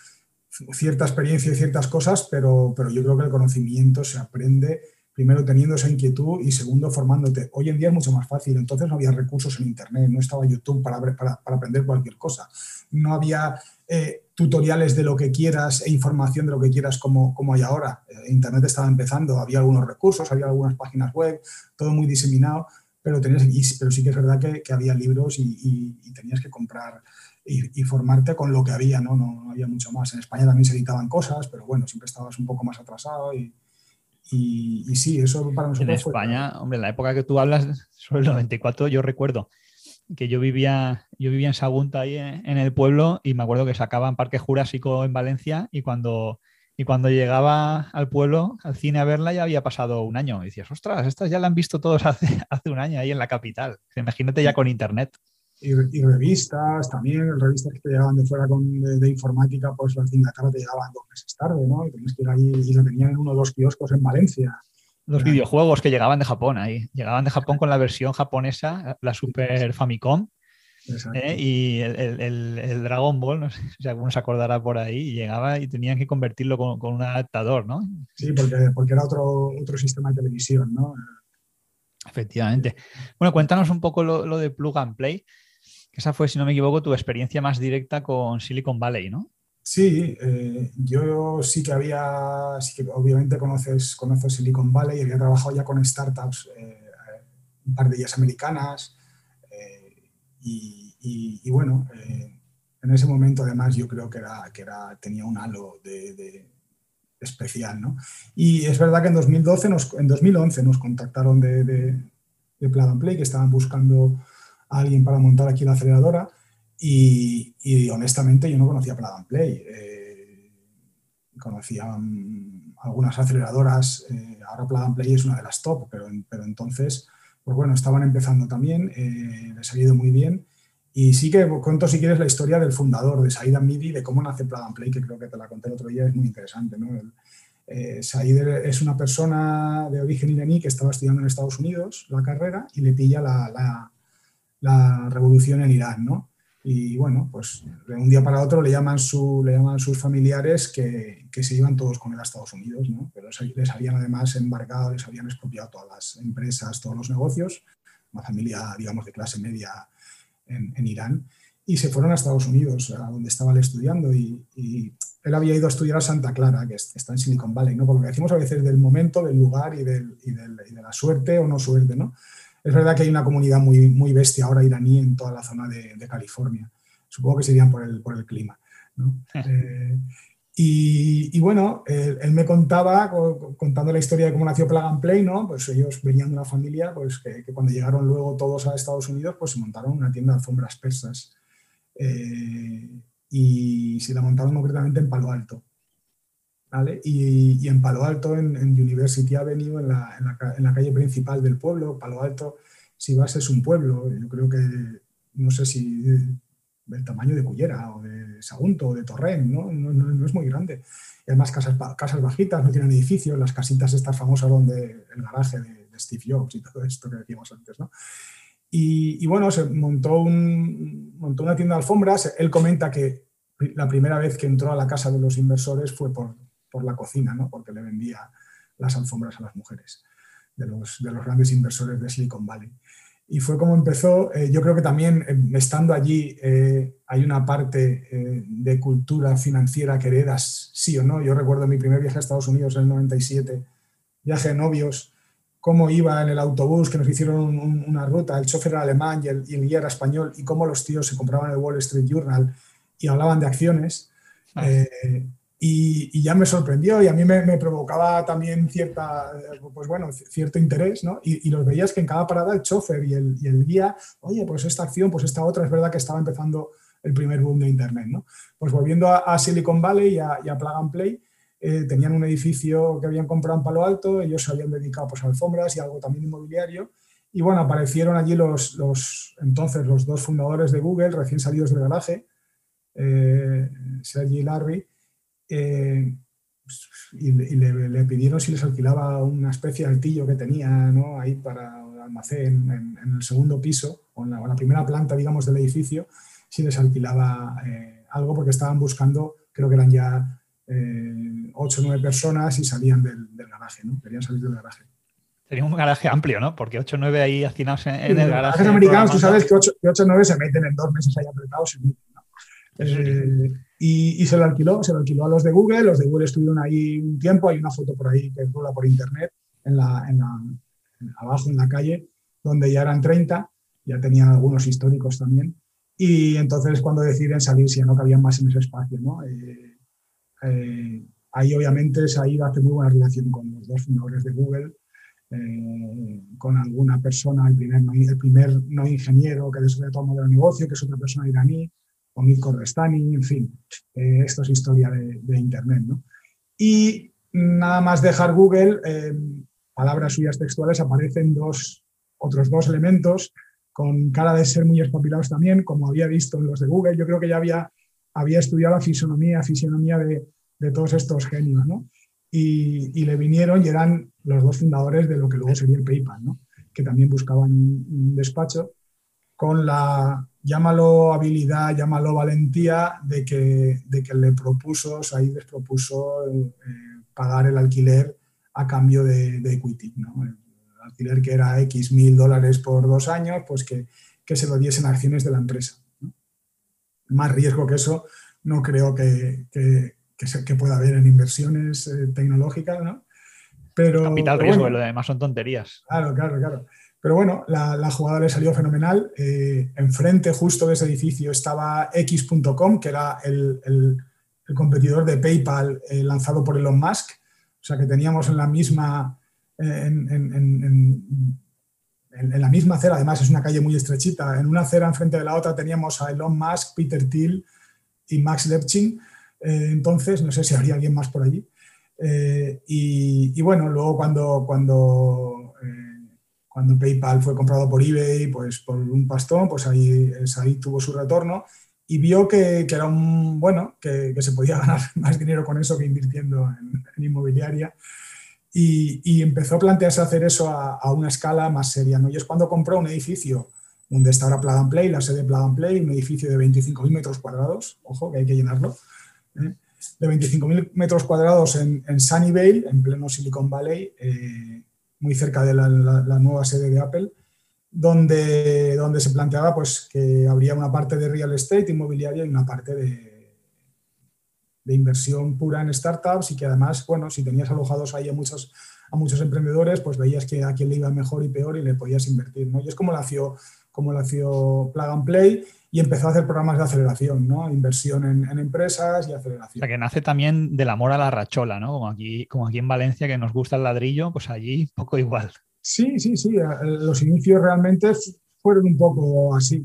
cierta experiencia y ciertas cosas, pero, pero yo creo que el conocimiento se aprende primero teniendo esa inquietud y segundo formándote. Hoy en día es mucho más fácil, entonces no había recursos en Internet, no estaba YouTube para, aprender cualquier cosa, no había eh, tutoriales de lo que quieras e información de lo que quieras como, como hay ahora. Eh, Internet estaba empezando, había algunos recursos, había algunas páginas web, todo muy diseminado, pero, tenías, pero sí que es verdad que, había libros y, tenías que comprar y, formarte con lo que había, ¿no? ¿no? había mucho más. En España también se editaban cosas, pero bueno, siempre estabas un poco más atrasado y, y, sí, eso para nosotros. En España, hombre, en la época que tú hablas, (laughs) sobre el 94, yo recuerdo que yo vivía, yo vivía en Sagunta ahí en, el pueblo y me acuerdo que sacaban Parque Jurásico en Valencia y cuando, y cuando llegaba al pueblo, al cine a verla, ya había pasado un año. Y decías, ostras, estas ya la han visto todos (laughs) hace, hace un año ahí en la capital. Imagínate ya con internet. Y, revistas también, revistas que te llegaban de fuera con, de, informática, pues las de Inglaterra te llegaban dos meses tarde, ¿no? Y tenías que ir ahí y lo tenían en uno o dos kioscos en Valencia los videojuegos que llegaban de Japón ahí. Llegaban de Japón con la versión japonesa, la Super Famicom. ¿eh? y el, Dragon Ball, no sé (laughs) si alguno se acordará por ahí, llegaba y tenían que convertirlo con, un adaptador, ¿no? Sí, porque, porque era otro, otro sistema de televisión, ¿no? Efectivamente. Bueno, cuéntanos un poco lo, de Plug and Play. Esa fue, si no me equivoco, tu experiencia más directa con Silicon Valley, ¿no? Sí, eh, yo sí que había, sí que obviamente conoces, conoces Silicon Valley, había trabajado ya con startups, eh, un par de ellas americanas, eh, y, bueno, en ese momento además yo creo que, era, que era, tenía un halo de, especial, ¿no? Y es verdad que en 2012, nos, en 2011 nos contactaron de, de, de and Play, que estaban buscando a alguien para montar aquí la aceleradora, y, honestamente yo no conocía Plug and Play. Eh, conocía mm, algunas aceleradoras, eh, ahora Plug and Play es una de las top, pero, pero entonces, pues bueno, estaban empezando también, eh, les ha ido muy bien. Y sí que cuento, si quieres, la historia del fundador de Said Midi, de cómo nace Plug and Play, que creo que te la conté el otro día, es muy interesante. ¿no? Eh, Said es una persona de origen iraní que estaba estudiando en Estados Unidos la carrera y le pilla la, la, la revolución en Irán, ¿no? Y bueno, pues de un día para otro le llaman, su, le llaman sus familiares que, que, se iban todos con él a Estados Unidos, ¿no? Pero les habían además embargado, les habían expropiado todas las empresas, todos los negocios, una familia, digamos, de clase media en, Irán, y se fueron a Estados Unidos, a donde estaba él estudiando, y, y, él había ido a estudiar a Santa Clara, que está en Silicon Valley, ¿no? Porque decimos a veces del momento, del lugar y, del, y, del, y de la suerte o no suerte, ¿no? Es verdad que hay una comunidad muy, muy bestia ahora iraní en toda la zona de, California. Supongo que serían por el, por el clima. Eh, y, bueno, él, me contaba, contando la historia de cómo nació Plug and Play, ¿no? Pues ellos venían de una familia pues, que, cuando llegaron luego todos a Estados Unidos, pues se montaron una tienda de alfombras persas. Eh, y se la montaron concretamente en Palo Alto. Y, en Palo Alto, en, University Avenue, en la, en, la, calle principal del pueblo, Palo Alto, si vas es un pueblo, yo creo que, no sé si del tamaño de Cullera o de Sagunto o de Torrent, ¿no? No, no, es muy grande. Y además casas, casas bajitas, no tienen edificios, las casitas estas famosas donde el garaje de, Steve Jobs y todo esto que decíamos antes, ¿no? Y, y, bueno, se montó, un, montó una tienda de alfombras. Él comenta que la primera vez que entró a la casa de los inversores fue por, por la cocina, ¿no? porque le vendía las alfombras a las mujeres de los, de los grandes inversores de Silicon Valley. Y fue como empezó. Eh, yo creo que también, eh, estando allí, eh, hay una parte de cultura financiera que heredas, sí o no. Yo recuerdo mi primer viaje a Estados Unidos en el 97, viaje de novios, cómo iba en el autobús, que nos hicieron una ruta, el chofer era alemán y el, y el, guía era español, y cómo los tíos se compraban el Wall Street Journal y hablaban de acciones. Ah. Y, ya me sorprendió y a mí me, provocaba también cierta, pues bueno, cierto interés, ¿no? Y, los veías que en cada parada el chofer y el, y el, guía, oye, pues esta acción, pues esta otra, es verdad que estaba empezando el primer boom de Internet, ¿no? Pues volviendo a, Silicon Valley y a, Plug and Play, eh, tenían un edificio que habían comprado en Palo Alto, ellos se habían dedicado pues, a alfombras y algo también inmobiliario, y bueno, aparecieron allí los, los entonces los dos fundadores de Google, recién salidos del garaje, eh, Sergey y Larry, eh, y, le, pidieron si les alquilaba una especie de altillo que tenía ¿no? ahí para almacén en, el segundo piso o en, la, primera planta, digamos, del edificio, si les alquilaba eh, algo porque estaban buscando, creo que eran ya eh, ocho o nueve personas y salían del, garaje, ¿no? Querían salir del garaje. Tenía un garaje amplio, ¿no? Porque 8 o 9 ahí hacinados en, en el garaje. Los americanos, tú sabes que 8 o 9 se meten en dos meses ahí apretados. ¿no? Y, se lo alquiló, se lo alquiló a los de Google, los de Google estuvieron ahí un tiempo, hay una foto por ahí que rula por internet, en la, en la, abajo en la calle, donde ya eran 30, ya tenían algunos históricos también, y entonces cuando deciden salir, si ya no cabían más en ese espacio, ¿no? Eh, eh, ahí obviamente Said hace muy buena relación con los dos fundadores de Google, eh, con alguna persona, el primer, el primer no ingeniero que desarrolla todo el modelo de negocio, que es otra persona iraní, con Restani, en fin, eh, esto es historia de, Internet. ¿no? Y nada más dejar Google, eh, palabras suyas textuales, aparecen dos, otros dos elementos con cara de ser muy espabilados también, como había visto en los de Google. Yo creo que ya había, había estudiado la fisonomía, fisionomía de, de todos estos genios, ¿no? Y, le vinieron y eran los dos fundadores de lo que luego sería el PayPal, ¿no? que también buscaban un despacho con la, llámalo habilidad, llámalo valentía, de que, de que le propuso, ahí les propuso eh, pagar el alquiler a cambio de, equity. ¿no? El alquiler que era X mil dólares por dos años, pues que, que se lo diesen acciones de la empresa. Más riesgo que eso no creo que, que, pueda haber en inversiones eh, tecnológicas, ¿no? Pero, Capital riesgo, lo demás son tonterías. Claro, claro, claro. Pero bueno, la, jugada le salió fenomenal. Eh, enfrente, justo de ese edificio, estaba X.com, que era el, competidor de PayPal eh, lanzado por Elon Musk. O sea que teníamos en la misma, en, la misma acera, además es una calle muy estrechita, en una acera enfrente de la otra teníamos a Elon Musk, Peter Thiel y Max Levchin. Eh, entonces, no sé si habría alguien más por allí. y, bueno, luego cuando, cuando cuando PayPal fue comprado por eBay, pues por un pastón, pues ahí, ahí tuvo su retorno y vio que, era un, bueno, que, se podía (laughs) ganar más dinero con eso que invirtiendo en, inmobiliaria. Y, empezó a plantearse hacer eso a, una escala más seria. ¿no? Y es cuando compró un edificio donde está ahora Plug Play, la sede Plug and Play, un edificio de 25.000 metros cuadrados, ojo, que hay que llenarlo, ¿eh? de 25.000 metros cuadrados en, en Sunnyvale, en pleno Silicon Valley, eh, muy cerca de la, nueva sede de Apple, donde, donde se planteaba pues, que habría una parte de real estate inmobiliaria y una parte de, de inversión pura en startups y que además, bueno, si tenías alojados ahí a muchos, a muchos emprendedores, pues veías que a quién le iba mejor y peor y le podías invertir. ¿no? Y es como nació, como nació Plug and Play y empezó a hacer programas de aceleración, ¿no? Inversión en, empresas y aceleración. O sea, que nace también del amor a la rachola, ¿no? Como aquí, como aquí en Valencia que nos gusta el ladrillo, pues allí poco igual. Sí, sí, sí. Los inicios realmente fueron un poco así.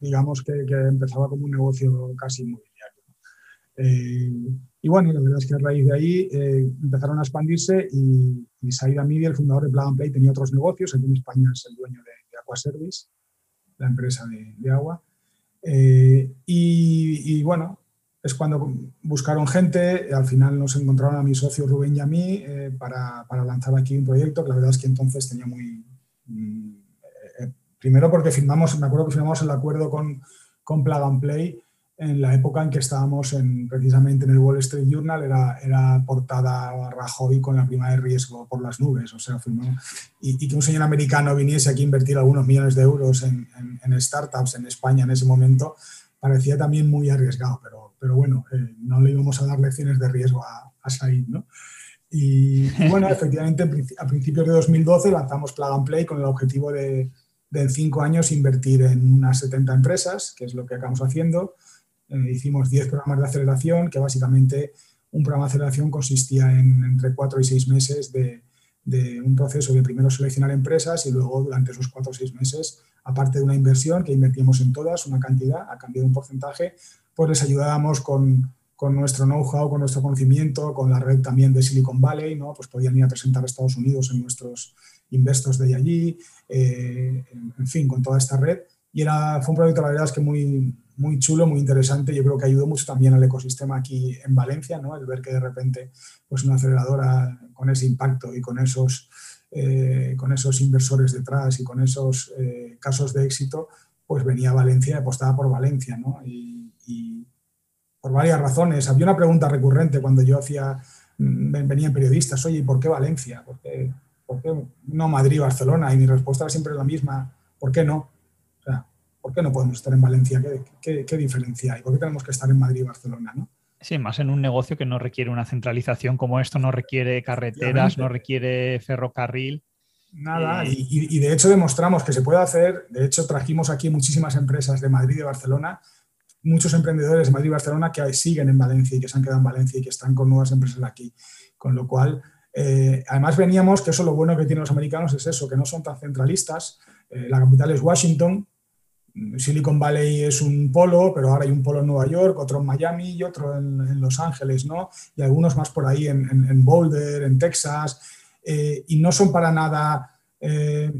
Digamos que, empezaba como un negocio casi inmobiliario. Eh, y bueno, la verdad es que a raíz de ahí eh, empezaron a expandirse y, y Saida Media, el fundador de Plug and Play, tenía otros negocios. Aquí en España es el dueño de, de Aquaservice la empresa de, agua. Eh, y, bueno, es cuando buscaron gente, al final nos encontraron a mi socio Rubén y a mí eh, para, para, lanzar aquí un proyecto que la verdad es que entonces tenía muy... Mm, eh, primero porque firmamos, me acuerdo que firmamos el acuerdo con, con Plug and Play en la época en que estábamos en, precisamente en el Wall Street Journal, era, era portada Rajoy con la prima de riesgo por las nubes. O sea, y, que un señor americano viniese aquí a invertir algunos millones de euros en, en, startups en España en ese momento parecía también muy arriesgado, pero, pero bueno, eh, no le íbamos a dar lecciones de riesgo a, a Said. ¿no? Y, bueno, (laughs) efectivamente, a principios de 2012 lanzamos Plug and Play con el objetivo de, de en cinco años invertir en unas 70 empresas, que es lo que acabamos haciendo. Eh, hicimos 10 programas de aceleración, que básicamente un programa de aceleración consistía en entre 4 y 6 meses de, un proceso de primero seleccionar empresas y luego durante esos 4 o 6 meses, aparte de una inversión que invertimos en todas, una cantidad a cambio de un porcentaje, pues les ayudábamos con, con nuestro know-how, con nuestro conocimiento, con la red también de Silicon Valley, ¿no? pues podían ir a presentar a Estados Unidos en nuestros investos de allí, eh, en fin, con toda esta red. Y era, fue un proyecto, la verdad es que muy, muy chulo, muy interesante. Yo creo que ayudó mucho también al ecosistema aquí en Valencia, ¿no? El ver que de repente pues una aceleradora con ese impacto y con esos, eh, con esos inversores detrás y con esos eh, casos de éxito, pues venía a Valencia y apostaba por Valencia, ¿no? Y, por varias razones. Había una pregunta recurrente cuando yo hacía, mm, venían periodistas, oye, ¿y por qué Valencia? ¿Por qué, por qué no Madrid-Barcelona? Y mi respuesta era siempre la misma, ¿por qué no? ¿Por qué no podemos estar en Valencia? ¿Qué, diferencia hay? ¿Por qué tenemos que estar en Madrid y Barcelona? ¿no? Sí, más en un negocio que no requiere una centralización como esto, no requiere carreteras, no requiere ferrocarril. Nada, eh, y, de hecho demostramos que se puede hacer, de hecho trajimos aquí muchísimas empresas de Madrid y de Barcelona, muchos emprendedores de Madrid y Barcelona que siguen en Valencia y que se han quedado en Valencia y que están con nuevas empresas aquí, con lo cual, eh, además veníamos, que eso lo bueno que tienen los americanos es eso, que no son tan centralistas, eh, la capital es Washington, Silicon Valley es un polo, pero ahora hay un polo en Nueva York, otro en Miami y otro en, Los Ángeles, ¿no? Y algunos más por ahí en, Boulder, en Texas, eh, y no son para nada eh,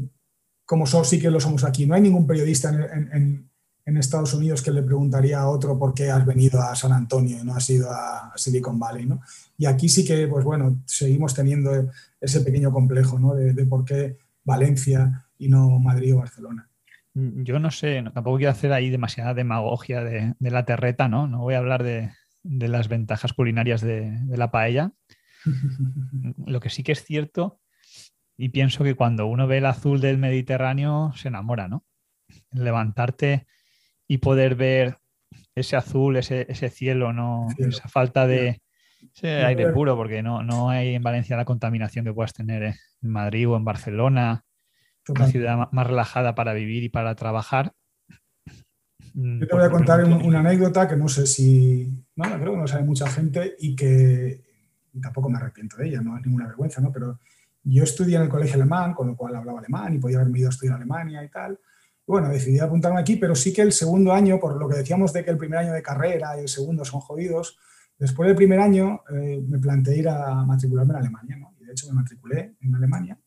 como son, sí que lo somos aquí. No hay ningún periodista en, Estados Unidos que le preguntaría a otro por qué has venido a San Antonio y no has ido a Silicon Valley, ¿no? Y aquí sí que, pues bueno, seguimos teniendo ese pequeño complejo, ¿no? de por qué Valencia y no Madrid o Barcelona. Mm, yo no sé, tampoco quiero hacer ahí demasiada demagogia de, la terreta, ¿no? No voy a hablar de, las ventajas culinarias de, la paella. (laughs) Lo que sí que es cierto, y pienso que cuando uno ve el azul del Mediterráneo se enamora, ¿no? levantarte y poder ver ese azul, ese, cielo, ¿no? esa falta de ese aire puro, porque no, no hay en Valencia la contaminación que puedas tener en Madrid o en Barcelona, una ciudad más relajada para vivir y para trabajar. Mm, Yo te voy a contar una anécdota que no sé si, no, creo que no sabe mucha gente y que tampoco me arrepiento de ella, no es ninguna vergüenza, ¿no? Pero yo estudié en el colegio alemán, con lo cual hablaba alemán y podía haberme ido a estudiar Alemania y tal. bueno, decidí apuntarme aquí, pero sí que el segundo año, por lo que decíamos de que el primer año de carrera y el segundo son jodidos, después del primer año eh, me planteé ir a matricularme en Alemania, ¿no? Y de hecho me matriculé en Alemania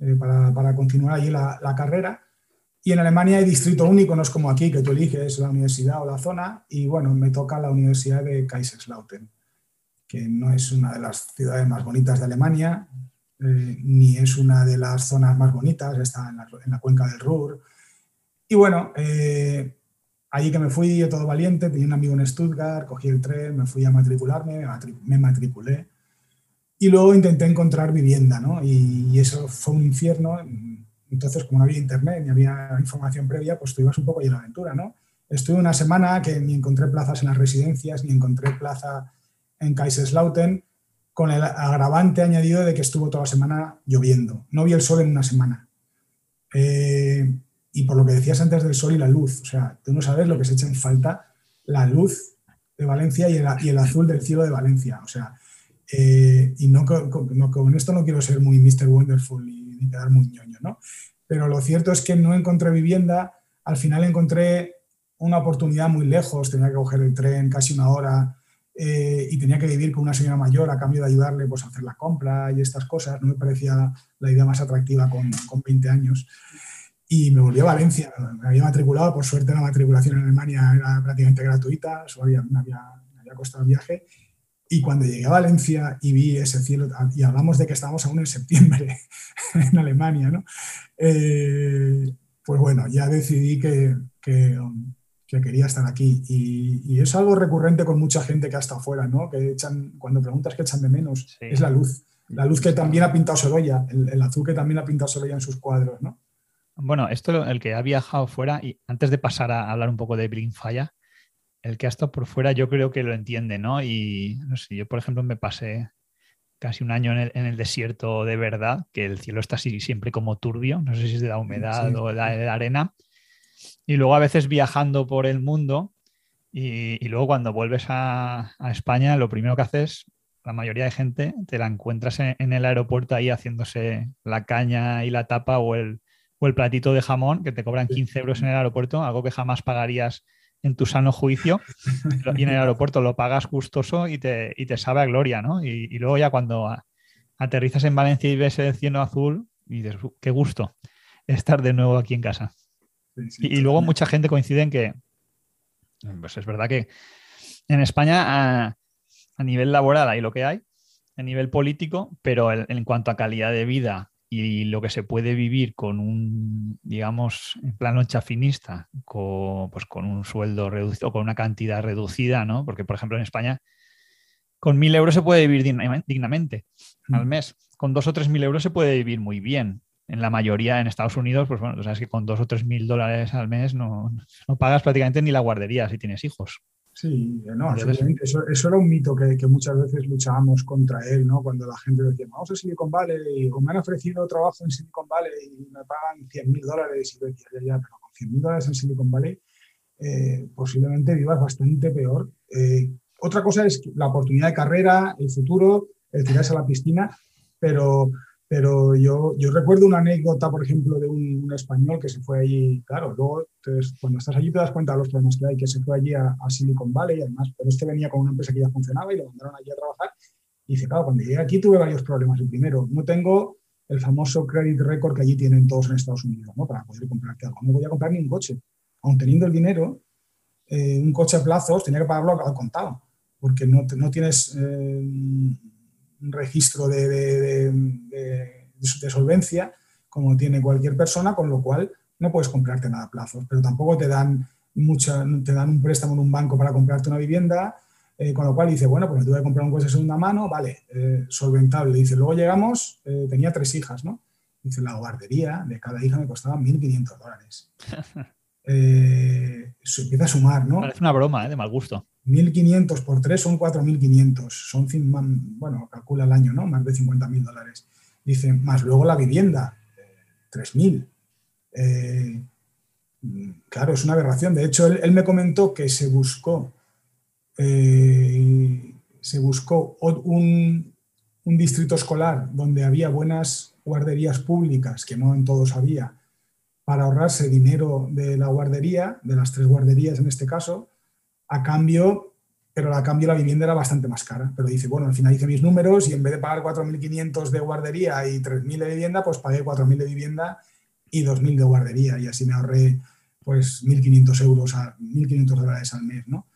eh, para, continuar allí la, la, carrera. Y en Alemania hay distrito único, no es como aquí, que tú eliges la universidad o la zona, y bueno, me toca la Universidad de Kaiserslautern, que no es una de las ciudades más bonitas de Alemania, eh, ni es una de las zonas más bonitas, está en la, cuenca del Ruhr. Y bueno, eh, allí que me fui todo valiente, tenía un amigo en Stuttgart, cogí el tren, me fui a matricularme, me matriculé. Y luego intenté encontrar vivienda, ¿no? Y, eso fue un infierno. Entonces, como no había internet ni había información previa, pues tú ibas un poco a la aventura, ¿no? Estuve una semana que ni encontré plazas en las residencias, ni encontré plaza en Kaiserslautern con el agravante añadido de que estuvo toda la semana lloviendo. No vi el sol en una semana. Eh, y por lo que decías antes del sol y la luz, o sea, tú no sabes lo que se echa en falta la luz de Valencia y el, azul del cielo de Valencia. O sea, eh, y no, con esto no quiero ser muy Mr. Wonderful ni, quedar muy ñoño, ¿no? Pero lo cierto es que no encontré vivienda, al final encontré una oportunidad muy lejos, tenía que coger el tren casi una hora eh, y tenía que vivir con una señora mayor a cambio de ayudarle pues, a hacer la compra y estas cosas. No me parecía la idea más atractiva con, con 20 años. Y me volví a Valencia. Me había matriculado, por suerte la matriculación en Alemania era prácticamente gratuita, solo había, me, había, había costado el viaje. Y cuando llegué a Valencia y vi ese cielo, y hablamos de que estábamos aún en septiembre (laughs) en Alemania, ¿no? Eh, pues bueno, ya decidí que, que, que quería estar aquí. Y, es algo recurrente con mucha gente que ha estado fuera, ¿no? Que echan, cuando preguntas qué echan de menos, es la luz. La luz que también ha pintado Sorolla, el, azul que también ha pintado Sorolla en sus cuadros, ¿no? Bueno, esto, el que ha viajado fuera, y antes de pasar a hablar un poco de Blink Falla, el que ha estado por fuera yo creo que lo entiende, ¿no? Y no sé, yo por ejemplo me pasé casi un año en el, desierto de verdad, que el cielo está así siempre como turbio, no sé si es de la humedad o de la arena, y luego a veces viajando por el mundo y, luego cuando vuelves a, España, lo primero que haces, la mayoría de gente, te la encuentras en, el aeropuerto ahí haciéndose la caña y la tapa o el, o el platito de jamón que te cobran 15 euros en el aeropuerto, algo que jamás pagarías en tu sano juicio y en el aeropuerto lo pagas gustoso y te, y te sabe a gloria, ¿no? Y, y, luego ya cuando aterrizas en Valencia y ves el cielo azul, y dices, qué gusto estar de nuevo aquí en casa y, luego mucha gente coincide en que, pues es verdad que en España a, nivel laboral hay lo que hay, a nivel político, pero en cuanto a calidad de vida y lo que se puede vivir con un, digamos, en plano chafinista, con, pues con un sueldo reducido o con una cantidad reducida, ¿no? Porque, por ejemplo, en España con mil euros se puede vivir dignamente al mes. Con dos o tres mil euros se puede vivir muy bien en la mayoría en Estados Unidos, pues bueno, tú sabes que con dos o tres mil dólares al mes no, no, pagas prácticamente ni la guardería si tienes hijos. Sí, no, eso, eso, era un mito que, que, muchas veces luchábamos contra él, ¿no? Cuando la gente decía, vamos a Silicon Valley, o me han ofrecido trabajo en Silicon Valley y me pagan 100 mil dólares, y yo decía, ya, ya, pero con 100 mil dólares en Silicon Valley eh, posiblemente vivas bastante peor. Eh, otra cosa es la oportunidad de carrera, el futuro, el tirarse a la piscina, pero pero yo, yo recuerdo una anécdota, por ejemplo, de un, español que se fue allí, claro, luego cuando estás allí te das cuenta de los problemas que hay, que se fue allí a, Silicon Valley, además, pero este venía con una empresa que ya funcionaba y lo mandaron allí a trabajar. Y dice, claro, cuando llegué aquí tuve varios problemas. El primero, no tengo el famoso credit record que allí tienen todos en Estados Unidos, ¿no? Para poder comprarte algo. No podía comprar ni un coche. Aun teniendo el dinero, eh, un coche a plazos tenía que pagarlo al contado, porque no, no tienes... Eh, registro de, solvencia como tiene cualquier persona, con lo cual no puedes comprarte nada a plazos, pero tampoco te dan, mucha, te dan un préstamo en un banco para comprarte una vivienda, eh, con lo cual dice, bueno, pues me tuve que comprar un coche de segunda mano, vale, eh, solventable. Dice, luego llegamos, eh, tenía tres hijas, ¿no? Dice, la guardería de cada hija me costaba 1.500 dólares. (laughs) se empieza a sumar, ¿no? Parece una broma, de mal gusto. 1.500 por 3 son 4.500. Son, bueno, calcula el año, ¿no? Más de 50.000 dólares. Dice, más luego la vivienda, 3.000. Eh, claro, es una aberración. De hecho, él, me comentó que se buscó, eh, se buscó un, un distrito escolar donde había buenas guarderías públicas, que no en todos había, para ahorrarse dinero de la guardería, de las tres guarderías en este caso, a cambio, pero a cambio la vivienda era bastante más cara. Pero dice, bueno, al final hice mis números y en vez de pagar 4.500 de guardería y 3.000 de vivienda, pues pagué 4.000 de vivienda y 2.000 de guardería y así me ahorré pues 1.500 euros, a 1.500 dólares al mes, ¿no?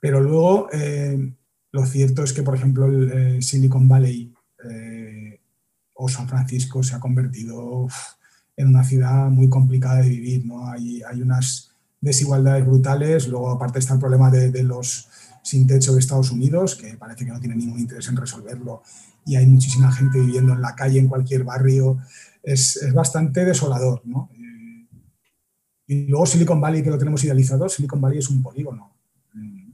Pero luego, eh, lo cierto es que, por ejemplo, el eh, Silicon Valley eh, o San Francisco se ha convertido en una ciudad muy complicada de vivir, ¿no? Hay, hay unas desigualdades brutales, luego aparte está el problema de, los sin techo de Estados Unidos, que parece que no tiene ningún interés en resolverlo, y hay muchísima gente viviendo en la calle, en cualquier barrio, es, es bastante desolador, ¿no? Y luego Silicon Valley, que lo tenemos idealizado, Silicon Valley es un polígono, mm,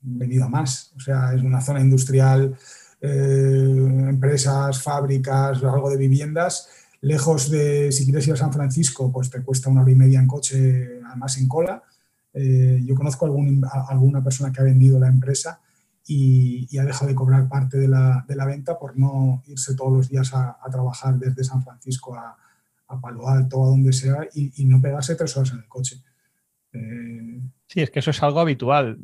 venido a más. O sea, es una zona industrial, eh, empresas, fábricas, algo de viviendas. Lejos de, si quieres ir a San Francisco, pues te cuesta una hora y media en coche, además en cola. Eh, yo conozco a alguna persona que ha vendido la empresa y, ha dejado de cobrar parte de la, de la, venta por no irse todos los días a, a trabajar desde San Francisco a, a Palo Alto, a donde sea, y, no pegarse tres horas en el coche. Eh, sí, es que eso es algo habitual.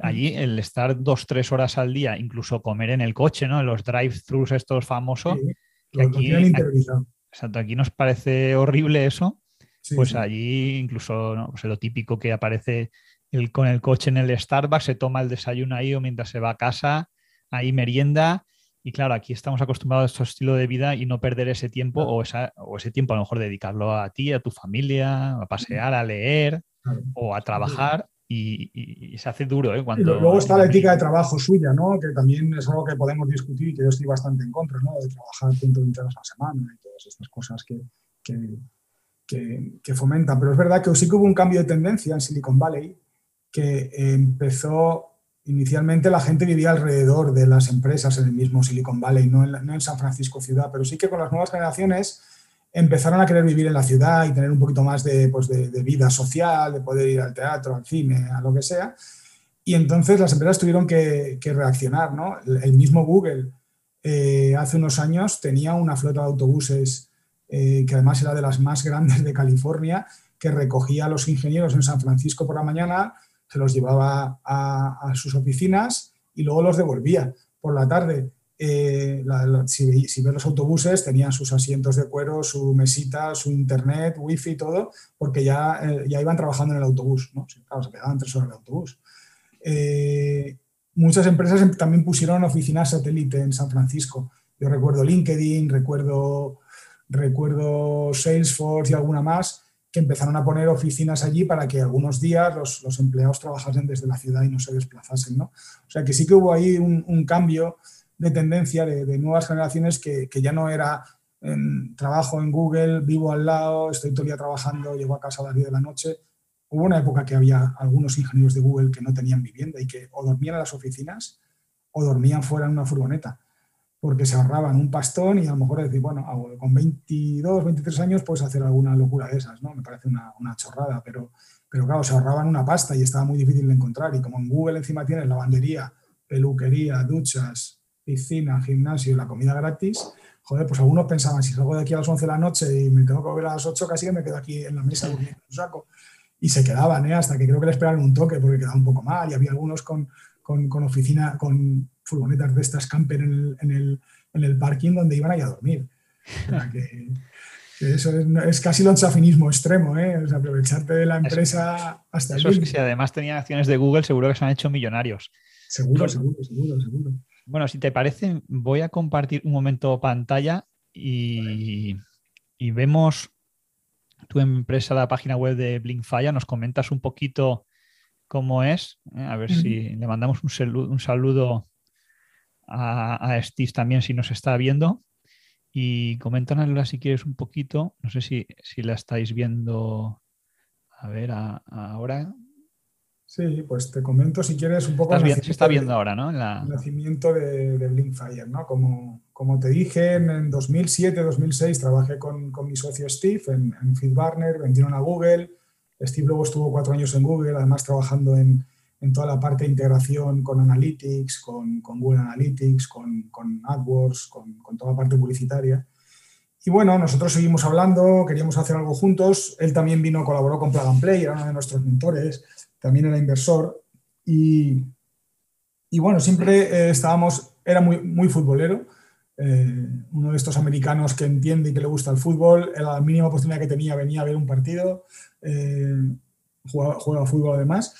allí el estar dos, tres horas al día, incluso comer en el coche, ¿no? En los drive-thrus estos famosos. Aquí, exacto, aquí nos parece horrible eso. pues allí incluso ¿no? pues lo típico que aparece el, con el coche en el Starbucks, se toma el desayuno ahí o mientras se va a casa, ahí merienda y claro, aquí estamos acostumbrados a este estilo de vida y no perder ese tiempo o, o, ese tiempo a lo mejor dedicarlo a ti, a tu familia, a pasear, a leer o a trabajar. Y, se hace duro. ¿eh? Cuando... luego está la ética de trabajo suya, ¿no? que también es algo que podemos discutir y que yo estoy bastante en contra, ¿no? de trabajar 120 horas a la semana y todas estas cosas que, que, que, que fomentan. Pero es verdad que sí que hubo un cambio de tendencia en Silicon Valley que empezó Inicialmente la gente vivía alrededor de las empresas en el mismo Silicon Valley, no en, San Francisco ciudad, pero sí que con las nuevas generaciones empezaron a querer vivir en la ciudad y tener un poquito más de, pues de, vida social, de poder ir al teatro, al cine, a lo que sea. Y entonces las empresas tuvieron que, reaccionar. ¿no? El, mismo Google eh, hace unos años tenía una flota de autobuses eh, que además era de las más grandes de California, que recogía a los ingenieros en San Francisco por la mañana, se los llevaba a, sus oficinas y luego los devolvía. Por la tarde, eh, si, ves los autobuses, tenían sus asientos de cuero, su mesita, su internet, wifi, todo, porque ya, eh, ya iban trabajando en el autobús. ¿no? Claro, se quedaban tres horas en el autobús. Eh, muchas empresas em, también pusieron oficinas satélite en San Francisco. Yo recuerdo LinkedIn, recuerdo, recuerdo Salesforce y alguna más, que empezaron a poner oficinas allí para que algunos días los, empleados trabajasen desde la ciudad y no se desplazasen. ¿no? O sea que sí que hubo ahí un, cambio de tendencia de, nuevas generaciones que, ya no era en, trabajo en Google, vivo al lado, estoy todo el día trabajando, llego a casa a las 10 de la noche. Hubo una época que había algunos ingenieros de Google que no tenían vivienda y que o dormían en las oficinas o dormían fuera en una furgoneta porque se ahorraban un pastón y a lo mejor decir, bueno, con 22, 23 años puedes hacer alguna locura de esas, ¿no? Me parece una, una, chorrada, pero, pero claro, se ahorraban una pasta y estaba muy difícil de encontrar. Y como en Google encima tienes lavandería, peluquería, duchas, piscina, gimnasio y la comida gratis, joder, pues algunos pensaban, si salgo de aquí a las 11 de la noche y me tengo que volver a las 8, casi que me quedo aquí en la mesa durmiendo un saco. Y se quedaban, ¿eh? hasta que creo que les pegaron un toque porque quedaba un poco mal y había algunos con, con, con oficina, con furgonetas de estas camper en el, en el, en el parking donde iban a ir a dormir. que, eso es, casi el chafinismo extremo, ¿eh? aprovecharte de la empresa hasta eso el es que si además tenían acciones de Google, seguro que se han hecho millonarios. Seguro, seguro, seguro, seguro. Bueno, si te parece, voy a compartir un momento pantalla y, y vemos tu empresa, la página web de Blinkfire, nos comentas un poquito cómo es, ¿eh? a ver si le mandamos un saludo, un saludo a, a Stis también si nos está viendo. Y coméntanosla si quieres un poquito. No sé si, si la estáis viendo A ver, ahora. Sí, pues te comento si quieres un poco. se está viendo ahora, ¿no? El nacimiento de, de Blinkfire, ¿no? Como, como te dije, en 2007-2006 trabajé con, con, mi socio Steve en, en FeedBurner, vendieron a Google. Steve luego estuvo cuatro años en Google, además trabajando en, en toda la parte de integración con Analytics, con, con Google Analytics, con, con AdWords, con, con, toda la parte publicitaria. Y bueno, nosotros seguimos hablando, queríamos hacer algo juntos. Él también vino, colaboró con Plug and Play, era uno de nuestros mentores, también era inversor. Y, y bueno, siempre eh, estábamos, era muy, muy futbolero. Eh, uno de estos americanos que entiende y que le gusta el fútbol, la mínima oportunidad que tenía venía a ver un partido, eh, juega, juega fútbol además.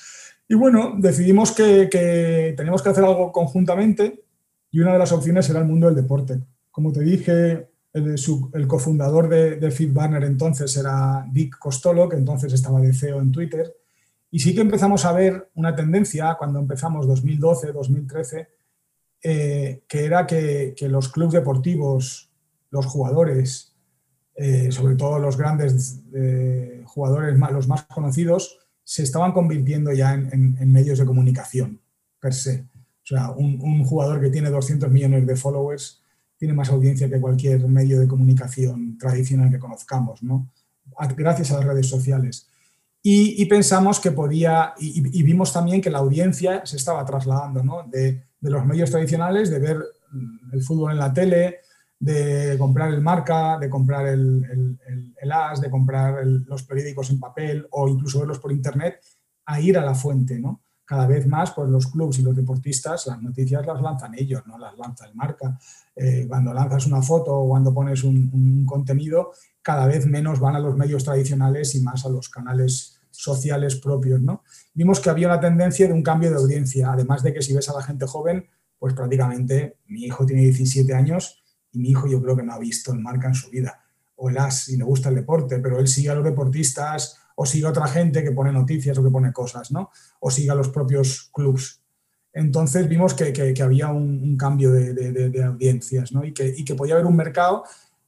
Y bueno, decidimos que, que teníamos que hacer algo conjuntamente y una de las opciones era el mundo del deporte. Como te dije, el, el cofundador de, de FeedBurner entonces era Dick Costolo, que entonces estaba de CEO en Twitter. Y sí que empezamos a ver una tendencia cuando empezamos 2012, 2013, eh, que era que, que, los clubes deportivos, los jugadores, eh, sobre todo los grandes eh, jugadores, los más conocidos, se estaban convirtiendo ya en, en, medios de comunicación, per se. O sea, un, un, jugador que tiene 200 millones de followers tiene más audiencia que cualquier medio de comunicación tradicional que conozcamos, ¿no? gracias a las redes sociales. Y, pensamos que podía, y, vimos también que la audiencia se estaba trasladando ¿no? de, los medios tradicionales, de ver el fútbol en la tele, de comprar el marca, de comprar el, el, AS, de comprar los periódicos en papel o incluso verlos por internet, a ir a la fuente, ¿no? Cada vez más, pues los clubes y los deportistas, las noticias las lanzan ellos, no las lanza el marca. Eh, cuando lanzas una foto o cuando pones un, contenido, cada vez menos van a los medios tradicionales y más a los canales sociales propios, ¿no? Vimos que había una tendencia de un cambio de audiencia, además de que si ves a la gente joven, pues prácticamente mi hijo tiene 17 años y mi hijo yo creo que no ha visto el marca en su vida, o el as, y le gusta el deporte, pero él sigue a los deportistas o sigue a otra gente que pone noticias o que pone cosas, ¿no? O sigue a los propios clubs. Entonces vimos que, que, había un, un cambio de, de, de, audiencias, ¿no? Y que, y que podía haber un mercado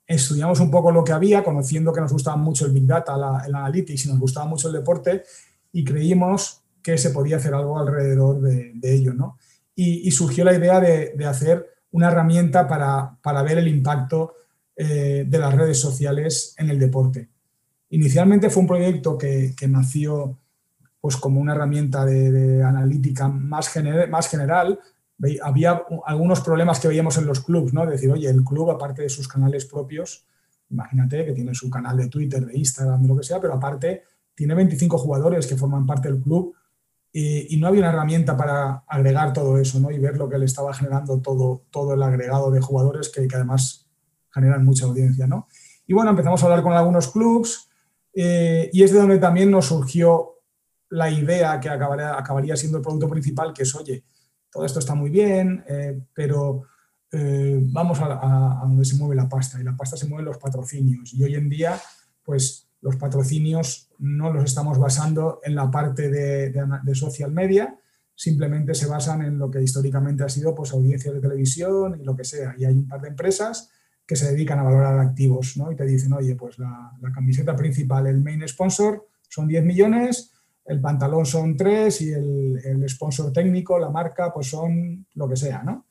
estudiamos un poco lo que había, conociendo que nos gustaba mucho el Big Data, el Analytics y nos gustaba mucho el deporte, y creímos que se podía hacer algo alrededor de, ello. ¿no? Y, surgió la idea de, de, hacer una herramienta para, para ver el impacto eh, de las redes sociales en el deporte. Inicialmente fue un proyecto que, que nació pues, como una herramienta de, analítica más, más general. Había algunos problemas que veíamos en los clubs, ¿no? decir, oye, el club, aparte de sus canales propios, imagínate que tiene su canal de Twitter, de Instagram, de lo que sea, pero aparte tiene 25 jugadores que forman parte del club y, no había una herramienta para agregar todo eso ¿no? y ver lo que le estaba generando todo, todo el agregado de jugadores que, que además generan mucha audiencia. ¿no? Y bueno, empezamos a hablar con algunos clubs eh, y es de donde también nos surgió la idea que acabaría, acabaría siendo el producto principal, que es, oye, todo esto está muy bien, eh, pero eh, vamos a, donde se mueve la pasta y la pasta se mueve en los patrocinios. Y hoy en día, pues los patrocinios no los estamos basando en la parte de, social media, simplemente se basan en lo que históricamente ha sido pues, audiencias de televisión y lo que sea. Y hay un par de empresas que se dedican a valorar activos ¿no? y te dicen, oye, pues la, la camiseta principal, el main sponsor, son 10 millones, el pantalón son 3 y el, sponsor técnico, la marca, pues son lo que sea. ¿no?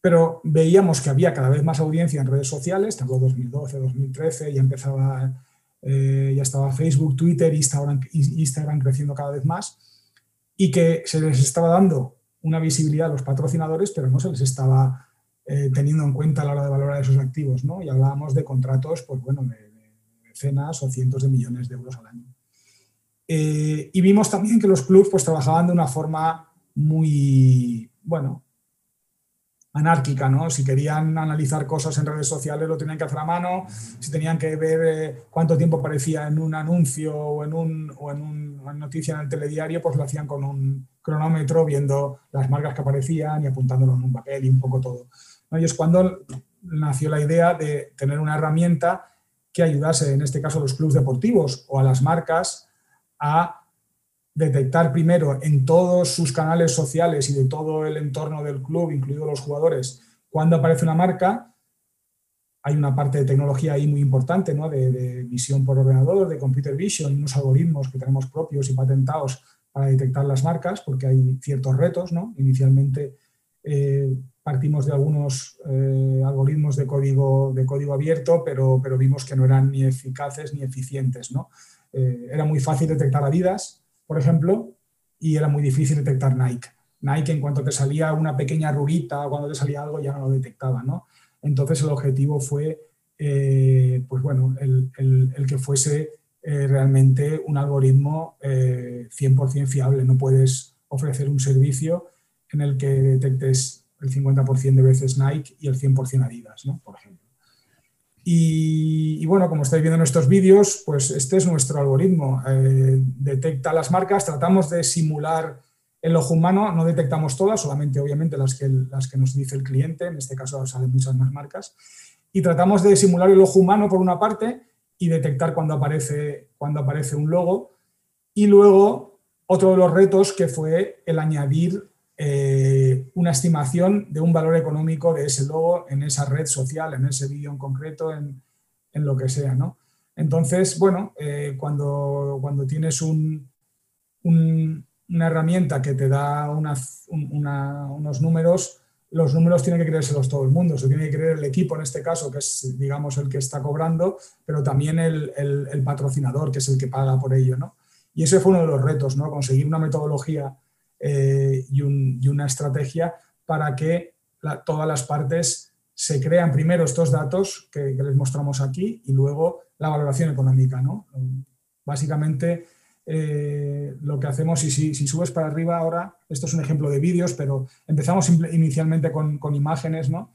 Pero veíamos que había cada vez más audiencia en redes sociales, te 2012, 2013, ya empezaba eh, ya estaba Facebook, Twitter, Instagram, Instagram creciendo cada vez más, y que se les estaba dando una visibilidad a los patrocinadores, pero no se les estaba eh, teniendo en cuenta a la hora de valorar esos activos, ¿no? Y hablábamos de contratos, pues bueno, de, de decenas o cientos de millones de euros al año. Eh, y vimos también que los clubs pues trabajaban de una forma muy, bueno, anárquica, ¿no? Si querían analizar cosas en redes sociales lo tenían que hacer a mano, si tenían que ver eh, cuánto tiempo aparecía en un anuncio o en, un, o en un, una noticia en el telediario, pues lo hacían con un cronómetro viendo las marcas que aparecían y apuntándolo en un papel y un poco todo. Y es cuando nació la idea de tener una herramienta que ayudase, en este caso, a los clubes deportivos o a las marcas a detectar primero en todos sus canales sociales y de todo el entorno del club, incluidos los jugadores, cuando aparece una marca hay una parte de tecnología ahí muy importante, ¿no? de, visión por ordenador, de computer vision, unos algoritmos que tenemos propios y patentados para detectar las marcas, porque hay ciertos retos. ¿no? Inicialmente eh, partimos de algunos eh, algoritmos de código, de código abierto, pero, pero vimos que no eran ni eficaces ni eficientes. ¿no? Eh, era muy fácil detectar Adidas, por ejemplo, y era muy difícil detectar Nike. Nike, en cuanto te salía una pequeña rurita, cuando te salía algo, ya no lo detectaba. ¿no? Entonces el objetivo fue, eh, pues bueno, el, que fuese eh, realmente un algoritmo 100% fiable. No puedes ofrecer un servicio en el que detectes el 50% de veces Nike y el 100% Adidas, ¿no? por ejemplo. Y, bueno, como estáis viendo en estos vídeos, pues este es nuestro algoritmo. Eh, detecta las marcas, tratamos de simular el ojo humano, no detectamos todas, solamente obviamente las que, las que nos dice el cliente, en este caso salen muchas más marcas, y tratamos de simular el ojo humano por una parte y detectar cuando aparece, cuando aparece un logo. Y luego otro de los retos que fue el añadir eh, una estimación de un valor económico de ese logo en esa red social, en ese vídeo en concreto, en, lo que sea. ¿no? Entonces, bueno, eh, cuando, cuando tienes un, una herramienta que te da unos números, los números tiene que creérselos todo el mundo, se tiene que creer el equipo en este caso, que es, digamos, el que está cobrando, pero también el, el, patrocinador, que es el que paga por ello, ¿no? Y ese fue uno de los retos, ¿no? Conseguir una metodología eh, y, una estrategia para que todas las partes se crean primero estos datos que, les mostramos aquí y luego la valoración económica. ¿no? Básicamente, eh, lo que hacemos, y si, subes para arriba ahora, esto es un ejemplo de vídeos, pero empezamos inicialmente con, imágenes. ¿no?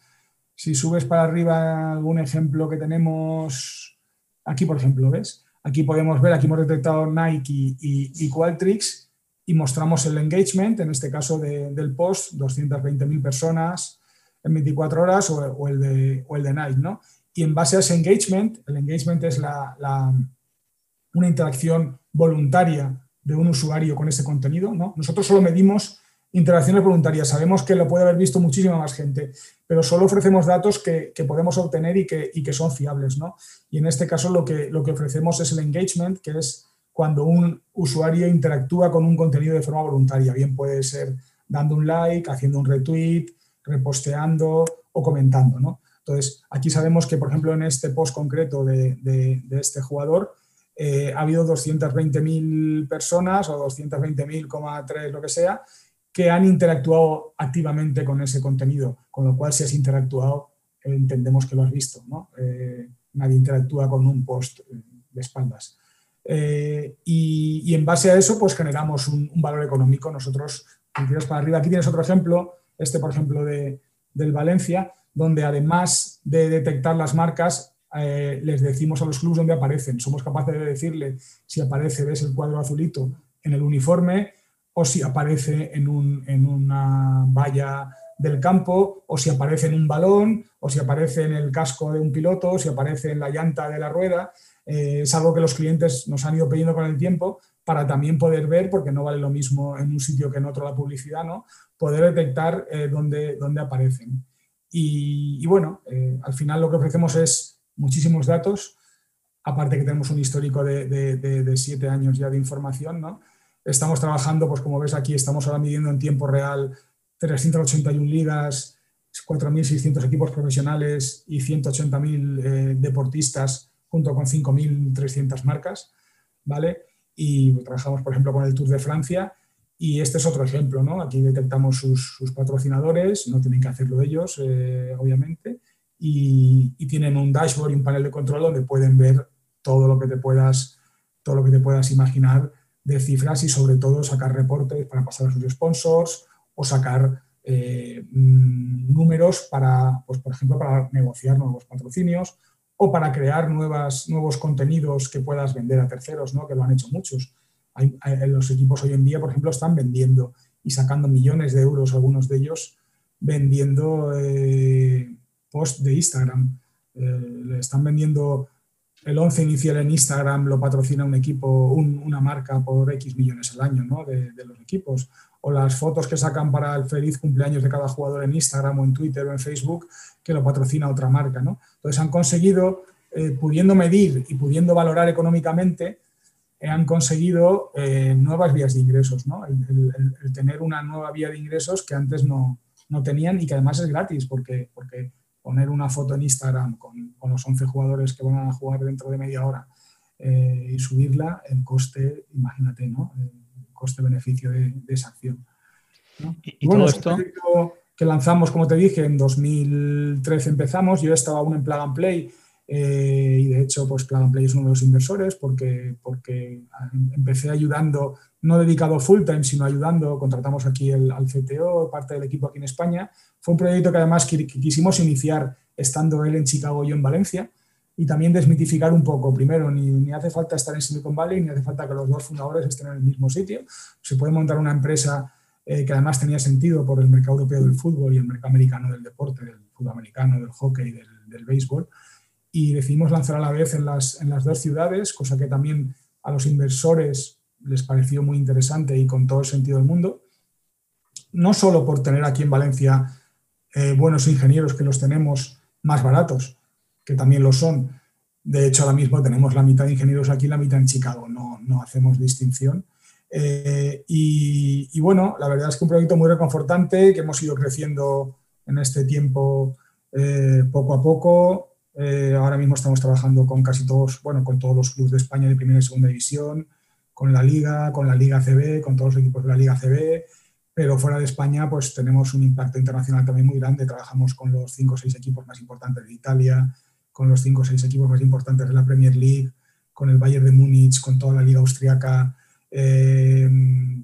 Si subes para arriba algún ejemplo que tenemos aquí, por ejemplo, ¿ves? Aquí podemos ver, aquí hemos detectado Nike y, y, y Qualtrics y mostramos el engagement, en este caso del post, 220.000 personas en 24 horas o, el de, o el de Night. ¿no? Y en base a ese engagement, el engagement es la, una interacción voluntaria de un usuario con ese contenido. ¿no? Nosotros solo medimos interacciones voluntarias. Sabemos que lo puede haber visto muchísima más gente, pero solo ofrecemos datos que, podemos obtener y que, y que, son fiables. ¿no? Y en este caso lo que, lo que ofrecemos es el engagement, que es cuando un usuario interactúa con un contenido de forma voluntaria. Bien puede ser dando un like, haciendo un retweet, reposteando o comentando. ¿no? Entonces, aquí sabemos que, por ejemplo, en este post concreto de, este jugador, eh, ha habido 220.000 personas o 220.000,3, lo que sea, que han interactuado activamente con ese contenido, con lo cual si has interactuado, entendemos que lo has visto. ¿no? Eh, nadie interactúa con un post de espaldas. Eh, y, en base a eso, pues generamos un, valor económico. Nosotros, para arriba, aquí tienes otro ejemplo, este por ejemplo de, del Valencia, donde además de detectar las marcas, eh, les decimos a los clubes dónde aparecen. Somos capaces de decirle si aparece, ves el cuadro azulito en el uniforme o si aparece en, un, en una valla del campo, o si aparece en un balón, o si aparece en el casco de un piloto, o si aparece en la llanta de la rueda. Eh, es algo que los clientes nos han ido pidiendo con el tiempo para también poder ver, porque no vale lo mismo en un sitio que en otro la publicidad, ¿no? poder detectar eh, dónde, dónde, aparecen. Y, bueno, eh, al final lo que ofrecemos es muchísimos datos, aparte que tenemos un histórico de, de, siete años ya de información. ¿no? Estamos trabajando, pues como ves aquí, estamos ahora midiendo en tiempo real 381 ligas, 4.600 equipos profesionales y 180.000 deportistas junto con 5.300 marcas, ¿vale? Y trabajamos, por ejemplo, con el Tour de Francia y este es otro ejemplo, ¿no? Aquí detectamos sus, patrocinadores, no tienen que hacerlo ellos, eh, obviamente, y, tienen un dashboard y un panel de control donde pueden ver todo lo que te puedas, todo lo que te puedas imaginar de cifras y sobre todo sacar reportes para pasar a sus sponsors o sacar eh, mm, números para, pues, por ejemplo, para negociar nuevos patrocinios o para crear nuevas, nuevos contenidos que puedas vender a terceros, ¿no? que lo han hecho muchos. Los equipos hoy en día, por ejemplo, están vendiendo y sacando millones de euros, algunos de ellos, vendiendo eh, post de Instagram. Eh, están vendiendo el 11 inicial en Instagram lo patrocina un equipo, una marca por X millones al año ¿no? de, los equipos. O las fotos que sacan para el feliz cumpleaños de cada jugador en Instagram o en Twitter o en Facebook, que lo patrocina otra marca. ¿no? Entonces han conseguido, eh, pudiendo medir y pudiendo valorar económicamente, eh, han conseguido eh, nuevas vías de ingresos. ¿no? El, tener una nueva vía de ingresos que antes no, no tenían y que además es gratis porque, porque poner una foto en Instagram con, con, los 11 jugadores que van a jugar dentro de media hora y subirla, el coste, imagínate, ¿no? El coste-beneficio de, esa acción. Y, bueno, todo esto... que lanzamos, como te dije, en 2013 empezamos, yo estaba aún en Plug and Play eh, y de hecho, pues Plug and Play es uno de los inversores porque, porque empecé ayudando, no dedicado full time, sino ayudando, contratamos aquí el, al CTO, parte del equipo aquí en España. Fue un proyecto que además quisimos iniciar estando él en Chicago y yo en Valencia y también desmitificar un poco. Primero, ni, ni, hace falta estar en Silicon Valley, ni hace falta que los dos fundadores estén en el mismo sitio. Se puede montar una empresa eh, que además tenía sentido por el mercado europeo del fútbol y el mercado americano del deporte, del fútbol americano, del hockey, del, del béisbol y decidimos lanzar a la vez en las, en las dos ciudades, cosa que también a los inversores les pareció muy interesante y con todo el sentido del mundo. No solo por tener aquí en Valencia eh, buenos ingenieros que los tenemos más baratos, que también lo son. De hecho, ahora mismo tenemos la mitad de ingenieros aquí y la mitad en Chicago, no, no hacemos distinción. Eh, y, y, bueno, la verdad es que un proyecto muy reconfortante, que hemos ido creciendo en este tiempo eh, poco a poco. Eh, ahora mismo estamos trabajando con casi todos, bueno, con todos los clubes de España de primera y segunda división, con la Liga, con la Liga CB, con todos los equipos de la Liga CB, pero fuera de España pues tenemos un impacto internacional también muy grande. Trabajamos con los cinco o seis equipos más importantes de Italia, con los cinco o seis equipos más importantes de la Premier League, con el Bayern de Múnich, con toda la Liga Austriaca, eh,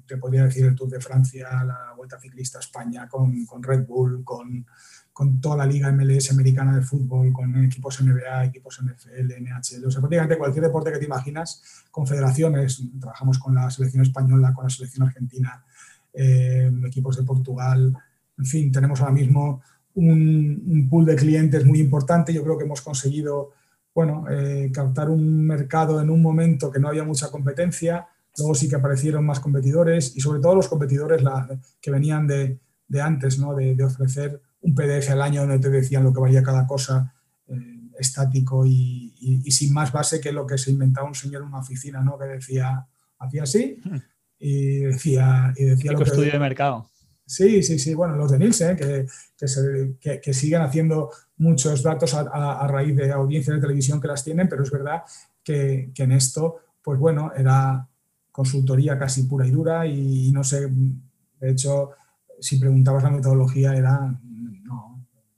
te podría decir el Tour de Francia, la Vuelta Ciclista a España, con, Red Bull, con toda la liga MLS americana de fútbol, con equipos NBA, equipos NFL, NHL, o sea, prácticamente cualquier deporte que te imaginas, con federaciones, trabajamos con la selección española, con la selección argentina, eh, equipos de Portugal, en fin, tenemos ahora mismo un, pool de clientes muy importante, yo creo que hemos conseguido, bueno, eh, captar un mercado en un momento que no había mucha competencia, luego sí que aparecieron más competidores y sobre todo los competidores que venían de, antes, ¿no? de, de ofrecer un PDF al año donde te decían lo que valía cada cosa eh, estático y, sin más base que lo que se inventaba un señor en una oficina, ¿no? Que decía, hacía así y decía... Y decía lo que estudio de mercado. Sí, sí, sí. Bueno, los de Nielsen, que, que, que, siguen haciendo muchos datos a, raíz de audiencias de televisión que las tienen, pero es verdad que, en esto, pues bueno, era consultoría casi pura y dura y no sé, de hecho, si preguntabas la metodología era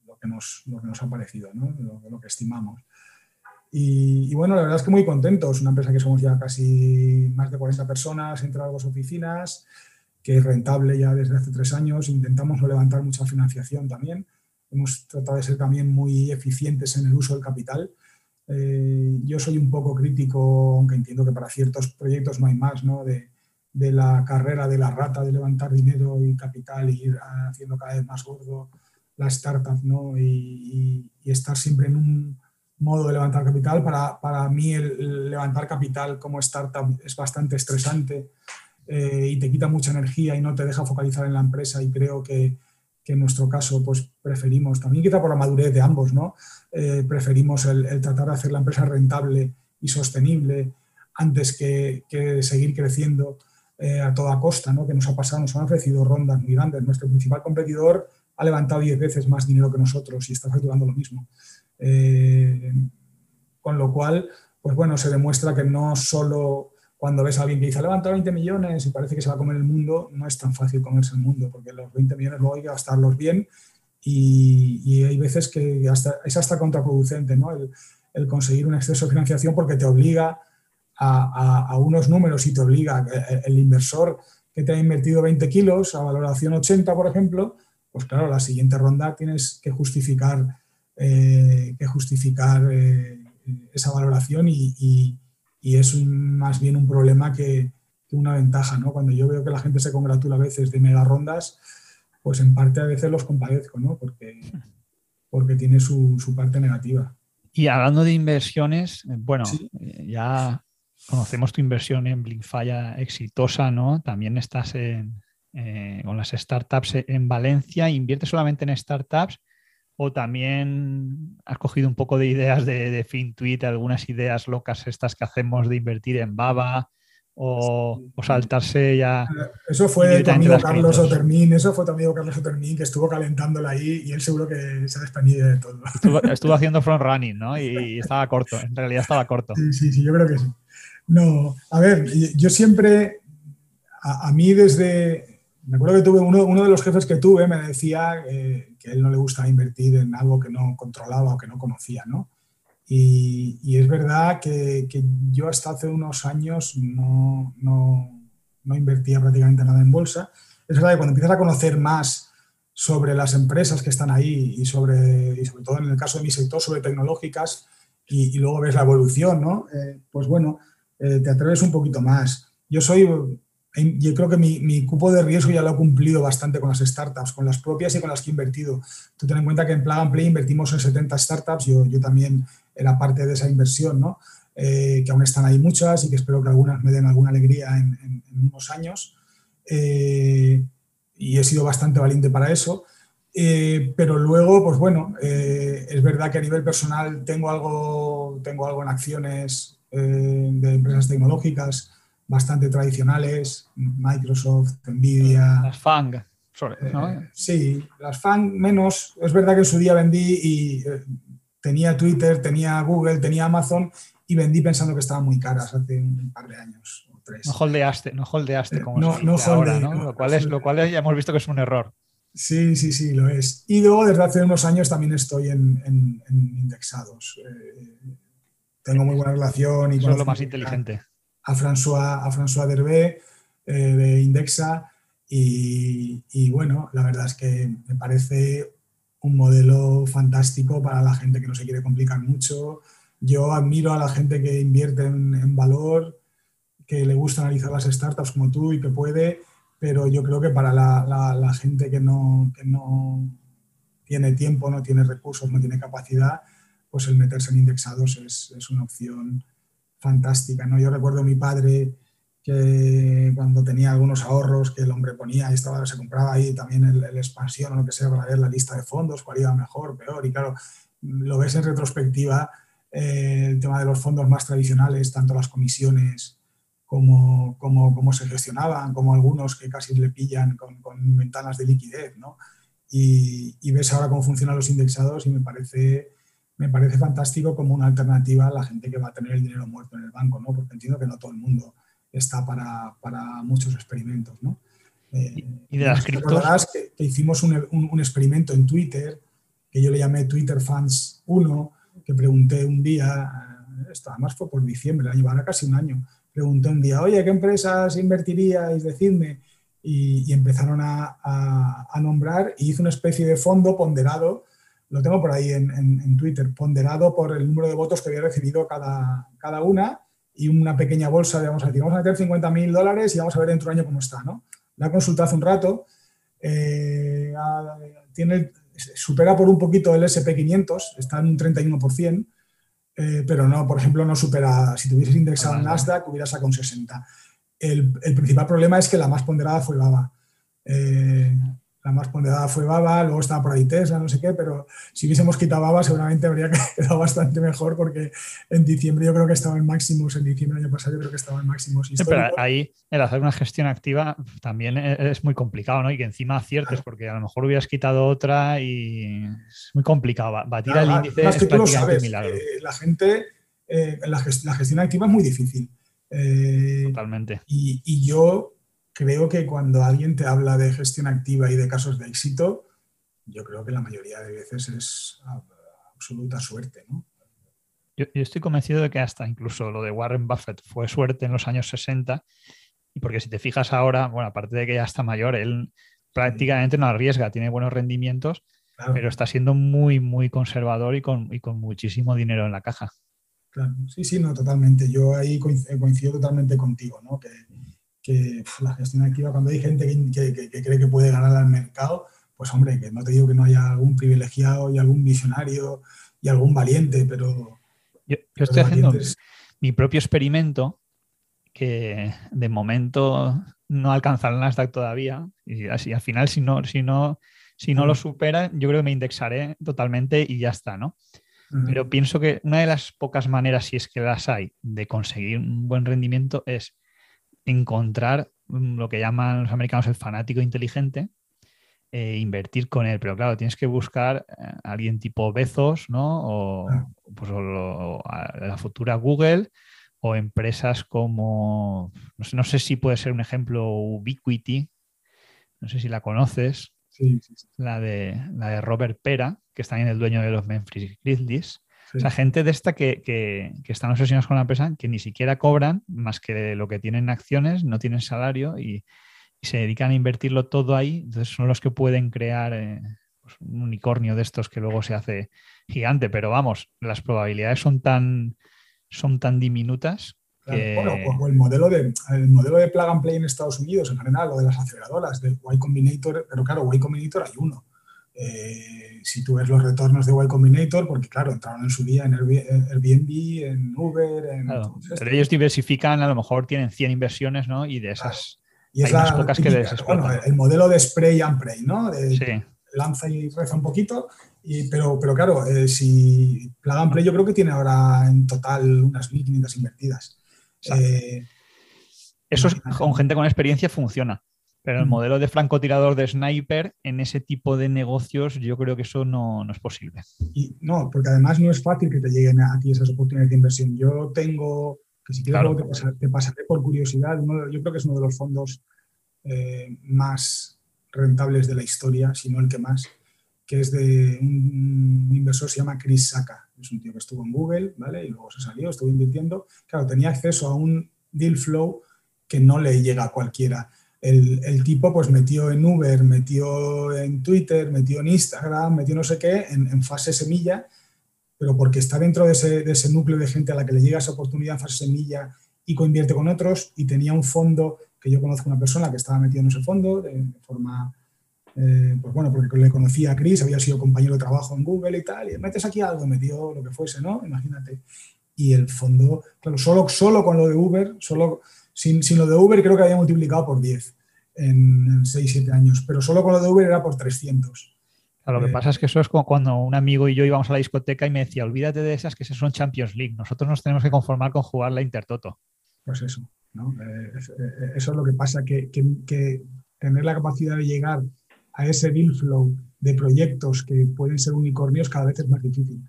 lo que nos ha parecido, ¿no? lo, que estimamos. Y, bueno, la verdad es que muy contentos. Una empresa que somos ya casi más de 40 personas, entre las oficinas, que es rentable ya desde hace tres años. Intentamos no levantar mucha financiación también. Hemos tratado de ser también muy eficientes en el uso del capital. Eh, yo soy un poco crítico, aunque entiendo que para ciertos proyectos no hay más, ¿no? De, de la carrera de la rata de levantar dinero y capital y ir haciendo cada vez más gordo la startup ¿no? y, estar siempre en un modo de levantar capital. Para, para mí el, levantar capital como startup es bastante estresante eh, y te quita mucha energía y no te deja focalizar en la empresa y creo que, que en nuestro caso pues preferimos, también quizá por la madurez de ambos, ¿no? Eh, preferimos el, tratar de hacer la empresa rentable y sostenible antes que, seguir creciendo eh, a toda costa, ¿no? que nos ha pasado, nos han ofrecido rondas muy grandes. Nuestro principal competidor ha levantado 10 veces más dinero que nosotros y está facturando lo mismo. Eh, con lo cual, pues bueno, se demuestra que no solo cuando ves a alguien que dice ha levantado 20 millones y parece que se va a comer el mundo, no es tan fácil comerse el mundo, porque los 20 millones luego hay que gastarlos bien y, hay veces que hasta, es hasta contraproducente ¿no? el, conseguir un exceso de financiación porque te obliga a, a, unos números y te obliga el, el inversor que te ha invertido 20 kilos a valoración 80, por ejemplo, pues claro, la siguiente ronda tienes que justificar, eh, que justificar eh, esa valoración y, es más bien un problema que, una ventaja. ¿no? Cuando yo veo que la gente se congratula a veces de mega rondas, pues en parte a veces los compadezco, ¿no? porque, porque tiene su, parte negativa. Y hablando de inversiones, eh, bueno, eh, ya conocemos tu inversión en Blinkfire exitosa, ¿no? También estás en, eh, con las startups en Valencia. ¿Inviertes solamente en startups o también has cogido un poco de ideas de, de FinTweet, algunas ideas locas estas que hacemos de invertir en Baba? O, saltarse ya. Eso fue tu amigo Carlos Otermín, eso fue tu amigo Carlos Otermín que estuvo calentándola ahí y él seguro que se ha desprendido de todo. Estuvo, (laughs) haciendo front running, ¿no? Y, estaba corto, en realidad estaba corto. Sí, sí, sí, yo creo que sí. No, a ver, yo siempre, a, mí desde, me acuerdo que tuve uno, uno, de los jefes que tuve me decía eh, que a él no le gustaba invertir en algo que no controlaba o que no conocía, ¿no? Y, es verdad que, yo hasta hace unos años no, no, no, invertía prácticamente nada en bolsa. Es verdad que cuando empiezas a conocer más sobre las empresas que están ahí y sobre, y sobre todo en el caso de mi sector, sobre tecnológicas, y, luego ves la evolución, ¿no? Eh, pues bueno, eh, te atreves un poquito más. Yo soy, yo creo que mi, mi, cupo de riesgo ya lo he cumplido bastante con las startups, con las propias y con las que he invertido. Tú ten en cuenta que en Plug and Play invertimos en 70 startups, yo, yo también era parte de esa inversión, ¿no? Eh, que aún están ahí muchas y que espero que algunas me den alguna alegría en, unos años. Eh, y he sido bastante valiente para eso. Eh, pero luego, pues bueno, es verdad que a nivel personal tengo algo, tengo algo en acciones de empresas tecnológicas bastante tradicionales, Microsoft, Nvidia. Las FANG. sí, las FANG menos. Es verdad que en su día vendí y tenía Twitter, tenía Google, tenía Amazon y vendí pensando que estaban muy caras hace un par de años o tres. No holdeaste, no holdeaste como no, no ahora, ¿no? Lo cual, es, lo cual ya hemos visto que es un error. Sí, sí, sí, lo es. Y luego desde hace unos años también estoy en, indexados. Eh, tengo muy buena relación y Eso es lo más inteligente. A François, a François Derbé eh, de Indexa y, y, bueno, la verdad es que me parece un modelo fantástico para la gente que no se quiere complicar mucho. Yo admiro a la gente que invierte en, valor, que le gusta analizar las startups como tú y que puede, pero yo creo que para la, gente que no, no tiene tiempo, no tiene recursos, no tiene capacidad, pues el meterse en indexados es, es una opción fantástica. ¿no? Yo recuerdo a mi padre que cuando tenía algunos ahorros que el hombre ponía y estaba, se compraba ahí también el, expansión o lo que sea para ver la lista de fondos, cuál iba mejor, peor. Y claro, lo ves en retrospectiva, eh, el tema de los fondos más tradicionales, tanto las comisiones como, como, como se gestionaban, como algunos que casi le pillan con, con ventanas de liquidez, ¿no? Y, y, ves ahora cómo funcionan los indexados y me parece, me parece fantástico como una alternativa a la gente que va a tener el dinero muerto en el banco, ¿no? Porque entiendo que no todo el mundo está para, para muchos experimentos. ¿no? Eh, ¿Y de las criptos? Que, que, hicimos un, un, experimento en Twitter, que yo le llamé Twitter Fans 1, que pregunté un día, eh, esto además fue por diciembre, el año, ahora casi un año, pregunté un día, oye, ¿qué empresas invertiríais? Decidme. Y, y empezaron a, a, a, nombrar y hice una especie de fondo ponderado, lo tengo por ahí en, en, en, Twitter, ponderado por el número de votos que había recibido cada, cada una y una pequeña bolsa de, vamos a decir, vamos a meter 50 mil dólares y vamos a ver dentro de un año cómo está, ¿no? La he consultado hace un rato, eh, tiene, supera por un poquito el SP500, está en un 31%, eh, pero no, por ejemplo, no supera, si tuvieses indexado en Nasdaq, hubiera sacado un 60. El, el, principal problema es que la más ponderada fue Baba. Eh, la más ponderada fue Baba, luego estaba por ahí Tesla, no sé qué, pero si hubiésemos quitado Baba seguramente habría (laughs) quedado bastante mejor porque en diciembre yo creo que estaba en máximos, en diciembre del año pasado yo creo que estaba en máximos pero ahí el hacer una gestión activa también e-, es muy complicado, ¿no? Y que encima aciertes, porque a lo mejor hubieras quitado otra y es muy complicado. Batir el índice es sabes, milagro. Eh, la gente, eh, la, gestión, activa es muy difícil. Eh, Totalmente. Y, y yo creo que cuando alguien te habla de gestión activa y de casos de éxito, yo creo que la mayoría de veces es absoluta suerte, ¿no? Yo, estoy convencido de que hasta incluso lo de Warren Buffett fue suerte en los años 60, y porque si te fijas ahora, bueno, aparte de que ya está mayor, él prácticamente no arriesga, tiene buenos rendimientos, pero está siendo muy, muy conservador y con, y con muchísimo dinero en la caja. Claro, sí, sí, no, totalmente. Yo ahí coincido totalmente contigo, ¿no? Que, que la gestión activa, cuando hay gente que, cree que puede ganar al mercado, pues hombre, que no te digo que no haya algún privilegiado y algún visionario y algún valiente, pero... Yo, estoy haciendo mi propio experimento que de momento no alcanza el Nasdaq todavía y así al final si no, si no, si no lo supera yo creo que me indexaré totalmente y ya está, ¿no? Pero pienso que una de las pocas maneras, si es que las hay, de conseguir un buen rendimiento es encontrar mm, lo que llaman los americanos el fanático inteligente, e invertir con él. Pero claro, tienes que buscar a eh, alguien tipo Bezos, ¿no? O, pues, la futura Google o empresas como, no sé, no sé, si puede ser un ejemplo Ubiquity, no sé si la conoces, La, de, la de Robert Pera, que está en el dueño de los Memphis Grizzlies. O sea, gente de esta que, que, que, están obsesionados con la empresa, que ni siquiera cobran más que lo que tienen acciones, no tienen salario y, se dedican a invertirlo todo ahí. Entonces son los que pueden crear eh, pues, un unicornio de estos que luego se hace gigante. Pero vamos, las probabilidades son tan, son tan diminutas. Bueno, o el modelo, de, el modelo de plug and play en Estados Unidos, en general, o de las aceleradoras, de Y Combinator, pero claro, Y Combinator hay uno. Eh, si tú ves los retornos de Y Combinator, porque claro, entraron en su día en Airbnb, en Uber, en... pero ellos diversifican, a lo mejor tienen 100 inversiones, ¿no? Y de esas... Y es Hay pocas que bueno, el modelo de spray and pray, ¿no? Lanza y reza un poquito, y, pero, pero claro, eh, si Plug and Play yo creo que tiene ahora en total unas 1.500 invertidas. Eh, Eso con gente con experiencia funciona. Pero el mm. modelo de francotirador de sniper en ese tipo de negocios, yo creo que eso no, es posible. Y no, porque además no es fácil que te lleguen a ti esas oportunidades de inversión. Yo tengo, que si quieres te, pasaré, por curiosidad, yo creo que es uno de los fondos eh, más rentables de la historia, si no el que más, que es de un inversor se llama Chris Saka. Es un tío que estuvo en Google, ¿vale? Y luego se salió, estuvo invirtiendo. Claro, tenía acceso a un deal flow que no le llega a cualquiera el, tipo pues metió en Uber, metió en Twitter, metió en Instagram, metió no sé qué, en, fase semilla, pero porque está dentro de ese, núcleo de gente a la que le llega esa oportunidad en fase semilla y coinvierte con otros y tenía un fondo que yo conozco una persona que estaba metido en ese fondo de, forma, eh, pues bueno, porque le conocía a Chris, había sido compañero de trabajo en Google y tal, y metes aquí algo, metió lo que fuese, ¿no? Imagínate. Y el fondo, claro, solo, solo con lo de Uber, solo sin, lo de Uber creo que había multiplicado por 10 en, 6-7 años, pero solo con lo de Uber era por 300. lo que eh, pasa es que eso es como cuando un amigo y yo íbamos a la discoteca y me decía, olvídate de esas que esas son Champions League, nosotros nos tenemos que conformar con jugar la Intertoto. Pues eso, ¿no? Eh, eh, eso es lo que pasa, que, tener la capacidad de llegar a ese deal flow de proyectos que pueden ser unicornios cada vez es más difícil.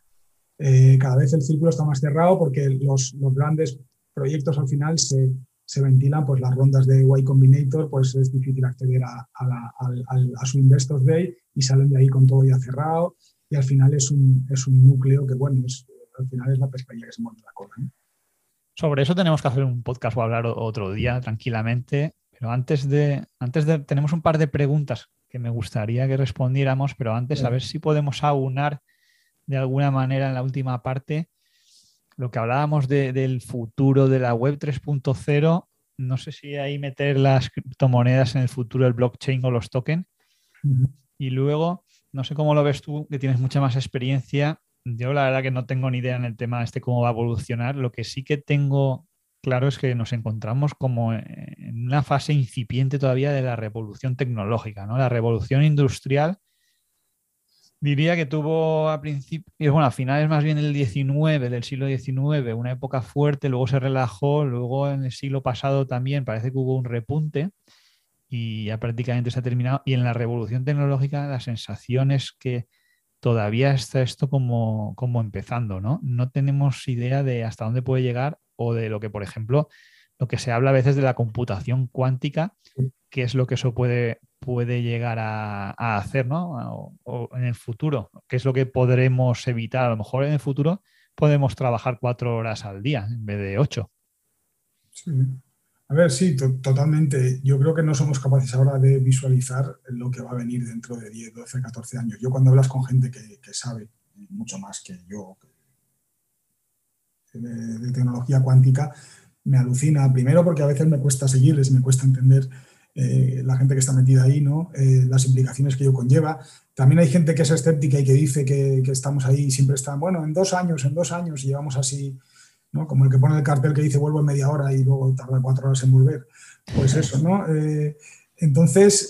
cada vez el círculo está más cerrado porque los, los grandes proyectos al final se, se ventilan pues, las rondas de Y Combinator, pues es difícil acceder a, a, su Investors Day y salen de ahí con todo ya cerrado y al final es un, es un núcleo que, bueno, es, al final es la pescadilla que se muerde la cola. Sobre eso tenemos que hacer un podcast o hablar otro día tranquilamente, pero antes de, antes de, tenemos un par de preguntas que me gustaría que respondiéramos, pero antes a ver si podemos aunar de alguna manera en la última parte lo que hablábamos del futuro de la web 3.0, no sé si ahí meter las criptomonedas en el futuro del blockchain o los tokens. Y luego, no sé cómo lo ves tú, que tienes mucha más experiencia. Yo la verdad que no tengo ni idea en el tema este cómo va a evolucionar. Lo que sí que tengo claro es que nos encontramos como en una fase incipiente todavía de la revolución tecnológica, ¿no? La revolución industrial Diría que tuvo a principios, bueno, a finales más bien del 19, del siglo XIX, una época fuerte, luego se relajó, luego en el siglo pasado también parece que hubo un repunte y ya prácticamente se ha terminado. Y en la revolución tecnológica la sensación es que todavía está esto como, como empezando, ¿no? No tenemos idea de hasta dónde puede llegar o de lo que, por ejemplo, lo que se habla a veces de la computación cuántica, que es lo que eso puede, puede llegar a, hacer ¿no? O, en el futuro, qué es lo que podremos evitar. A lo mejor en el futuro podemos trabajar cuatro horas al día en vez de ocho. Sí. A ver, sí, totalmente. Yo creo que no somos capaces ahora de visualizar lo que va a venir dentro de 10, 12, 14 años. Yo cuando hablas con gente que, sabe mucho más que yo de, tecnología cuántica, me alucina. Primero porque a veces me cuesta seguirles, me cuesta entender eh, la gente que está metida ahí, ¿no? Eh, las implicaciones que ello conlleva. También hay gente que es escéptica y que dice que, estamos ahí y siempre están, bueno, en dos años, en dos años, y llevamos así, ¿no? como el que pone el cartel que dice vuelvo en media hora y luego tarda cuatro horas en volver. Pues eso, ¿no? Eh, entonces,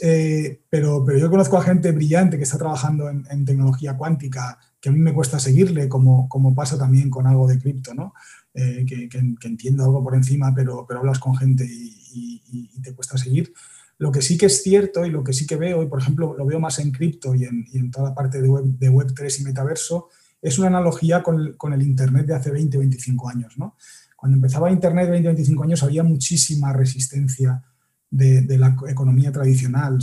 pero, pero yo conozco a gente brillante que está trabajando en, tecnología cuántica, que a mí me cuesta seguirle, como, como pasa también con algo de cripto, ¿no? Que, entiendo algo por encima, pero, pero hablas con gente y, y te cuesta seguir. Lo que sí que es cierto y lo que sí que veo, y por ejemplo lo veo más en cripto y en, toda la parte de web, de web 3 y metaverso, es una analogía con, el Internet de hace 20, 25 años. ¿no? Cuando empezaba Internet 20, 25 años había muchísima resistencia de, la economía tradicional.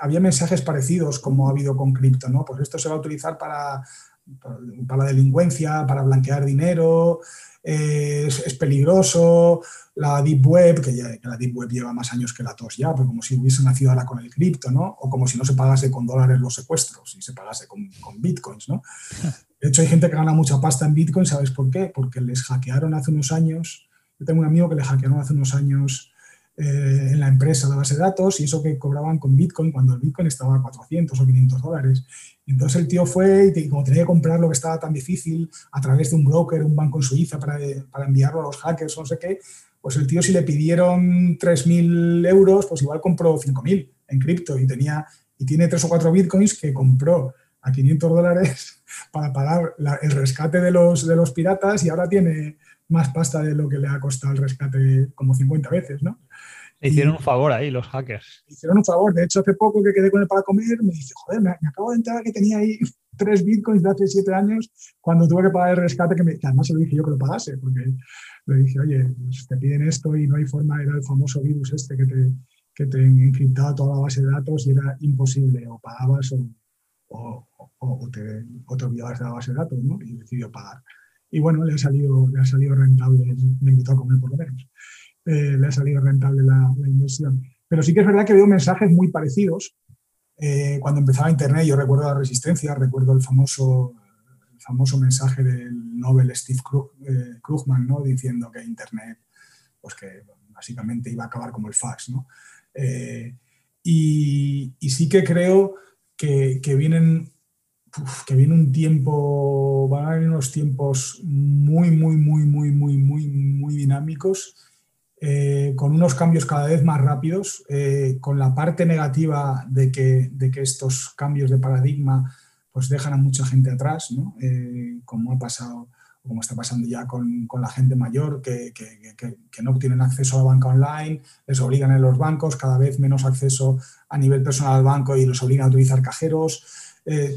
había mensajes parecidos como ha habido con cripto, ¿no? Pues esto se va a utilizar para, para, la delincuencia, para blanquear dinero, eh, es, peligroso, la Deep Web, que, ya, la Deep Web lleva más años que la TOS ya, pero como si hubiese nacido ahora con el cripto, ¿no? O como si no se pagase con dólares los secuestros y se pagase con, con bitcoins, ¿no? (laughs) De hecho, hay gente que gana mucha pasta en bitcoin, ¿sabes por qué? Porque les hackearon hace unos años, yo tengo un amigo que le hackearon hace unos años eh, en la empresa de base de datos y eso que cobraban con Bitcoin cuando el Bitcoin estaba a 400 o 500 dólares. Entonces el tío fue y como tenía que comprar lo que estaba tan difícil a través de un broker, un banco en Suiza para, para enviarlo a los hackers o no sé qué, pues el tío si le pidieron 3.000 euros, pues igual compró 5.000 en cripto y, tenía, y tiene tres o cuatro bitcoins que compró a 500 dólares (laughs) para pagar el rescate de los, de los piratas y ahora tiene más pasta de lo que le ha costado el rescate como 50 veces, ¿no? Hicieron un favor ahí los hackers. Hicieron un favor. De hecho, hace poco que quedé con él para comer, me dice, joder, me, acabo de enterar que tenía ahí (laughs) tres bitcoins de hace siete años cuando tuve que pagar el rescate, que, además se lo dije yo que lo pagase, porque le dije, oye, pues te piden esto y no hay forma, era el famoso virus este que te, que te encriptaba toda la base de datos y era imposible, o pagabas o, o, o, te, o te olvidabas de la base de datos, ¿no? Y decidió pagar. Y bueno, le ha salido, le ha salido rentable, me invitó a comer por lo menos. Eh, le ha salido rentable la, inversión. Pero sí que es verdad que veo mensajes muy parecidos. Eh, cuando empezaba Internet, yo recuerdo la resistencia, recuerdo el famoso, el famoso mensaje del Nobel Steve eh, Krugman, ¿no? diciendo que Internet, pues que básicamente iba a acabar como el fax. ¿no? Y, y, sí que creo que, que vienen que viene un tiempo, van a venir unos tiempos muy, muy, muy, muy, muy, muy, muy dinámicos eh, con unos cambios cada vez más rápidos, eh, con la parte negativa de que, de que, estos cambios de paradigma pues dejan a mucha gente atrás, ¿no? Eh, como ha pasado, como está pasando ya con, con la gente mayor, que, que, que, no tienen acceso a la banca online, les obligan en los bancos, cada vez menos acceso a nivel personal al banco y los obligan a utilizar cajeros.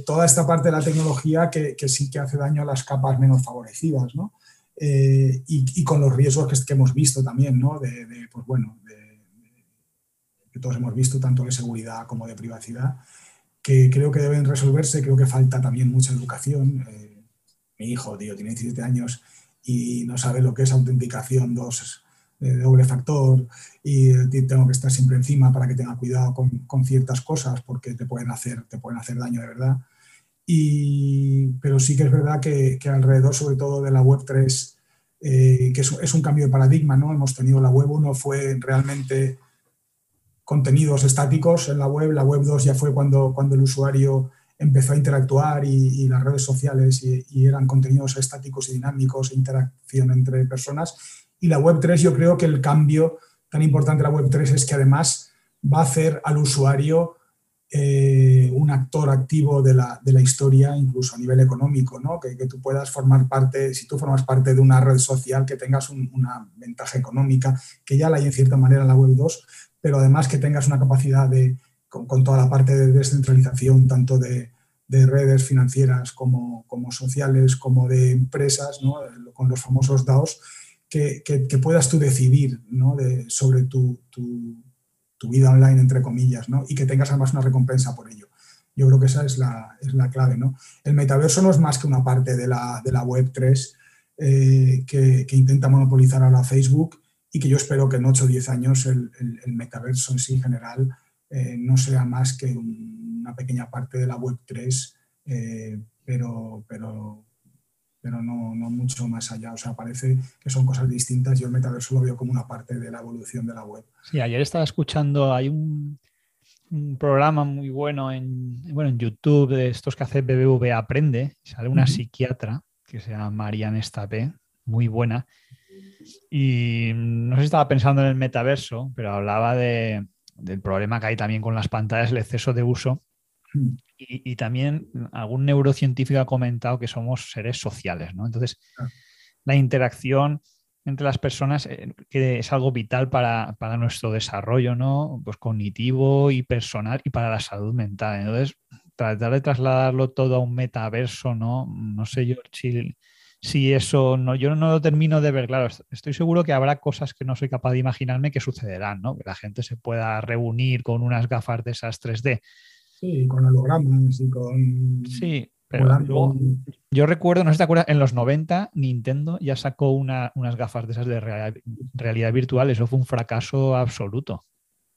toda esta parte de la tecnología que, sí que hace daño a las capas menos favorecidas, ¿no? Eh, y, con los riesgos que, hemos visto también, ¿no? De, pues bueno, que todos hemos visto, tanto de seguridad como de privacidad, que creo que deben resolverse, creo que falta también mucha educación. Eh, mi hijo, tío, tiene 17 años y no sabe lo que es autenticación dos, de doble factor y tengo que estar siempre encima para que tenga cuidado con, con ciertas cosas porque te pueden hacer, te pueden hacer daño de verdad. Y, pero sí que es verdad que, alrededor, sobre todo de la Web 3, eh, que es, un cambio de paradigma, ¿no? Hemos tenido la Web 1, fue realmente contenidos estáticos en la web, la Web 2 ya fue cuando, cuando el usuario empezó a interactuar y, las redes sociales y, y, eran contenidos estáticos y dinámicos, interacción entre personas. Y la Web 3 yo creo que el cambio tan importante de la Web 3 es que además va a hacer al usuario eh, un actor activo de la, de la, historia, incluso a nivel económico, ¿no? que, que, tú puedas formar parte, si tú formas parte de una red social, que tengas una ventaja económica, que ya la hay en cierta manera en la Web 2, pero además que tengas una capacidad de, con, toda la parte de descentralización, tanto de, de redes financieras como, como, sociales, como de empresas, ¿no? con los famosos DAOs, que, que, puedas tú decidir ¿no? sobre tu, tu tu vida online, entre comillas, ¿no? y que tengas además una recompensa por ello. Yo creo que esa es la, es la clave. ¿no? El metaverso no es más que una parte de la, de la Web 3 eh, que, que, intenta monopolizar ahora Facebook y que yo espero que en 8 o 10 años el, el, metaverso en sí en general eh, no sea más que una pequeña parte de la Web 3, eh, pero, pero pero no, no mucho más allá. O sea, parece que son cosas distintas. Yo el metaverso lo veo como una parte de la evolución de la web. Sí, ayer estaba escuchando, hay un, un programa muy bueno en, bueno, en YouTube de estos que hace BBV Aprende. Sale una psiquiatra que se llama Marianne Estapé, muy buena. Y no sé si estaba pensando en el metaverso, pero hablaba de, del problema que hay también con las pantallas, el exceso de uso. Y, y, también algún neurocientífico ha comentado que somos seres sociales, ¿no? Entonces, la interacción entre las personas eh, que es algo vital para, para, nuestro desarrollo, ¿no? Pues cognitivo y personal y para la salud mental. Entonces, tratar de trasladarlo todo a un metaverso, ¿no? No sé yo si, si eso, no, yo no lo termino de ver, claro, estoy seguro que habrá cosas que no soy capaz de imaginarme que sucederán, ¿no? Que la gente se pueda reunir con unas gafas de esas 3D. Sí, con hologramas y con... Sí, pero luego, yo recuerdo, no sé si te acuerdas, en los 90 Nintendo ya sacó una, unas gafas de esas de realidad, realidad, virtual, eso fue un fracaso absoluto.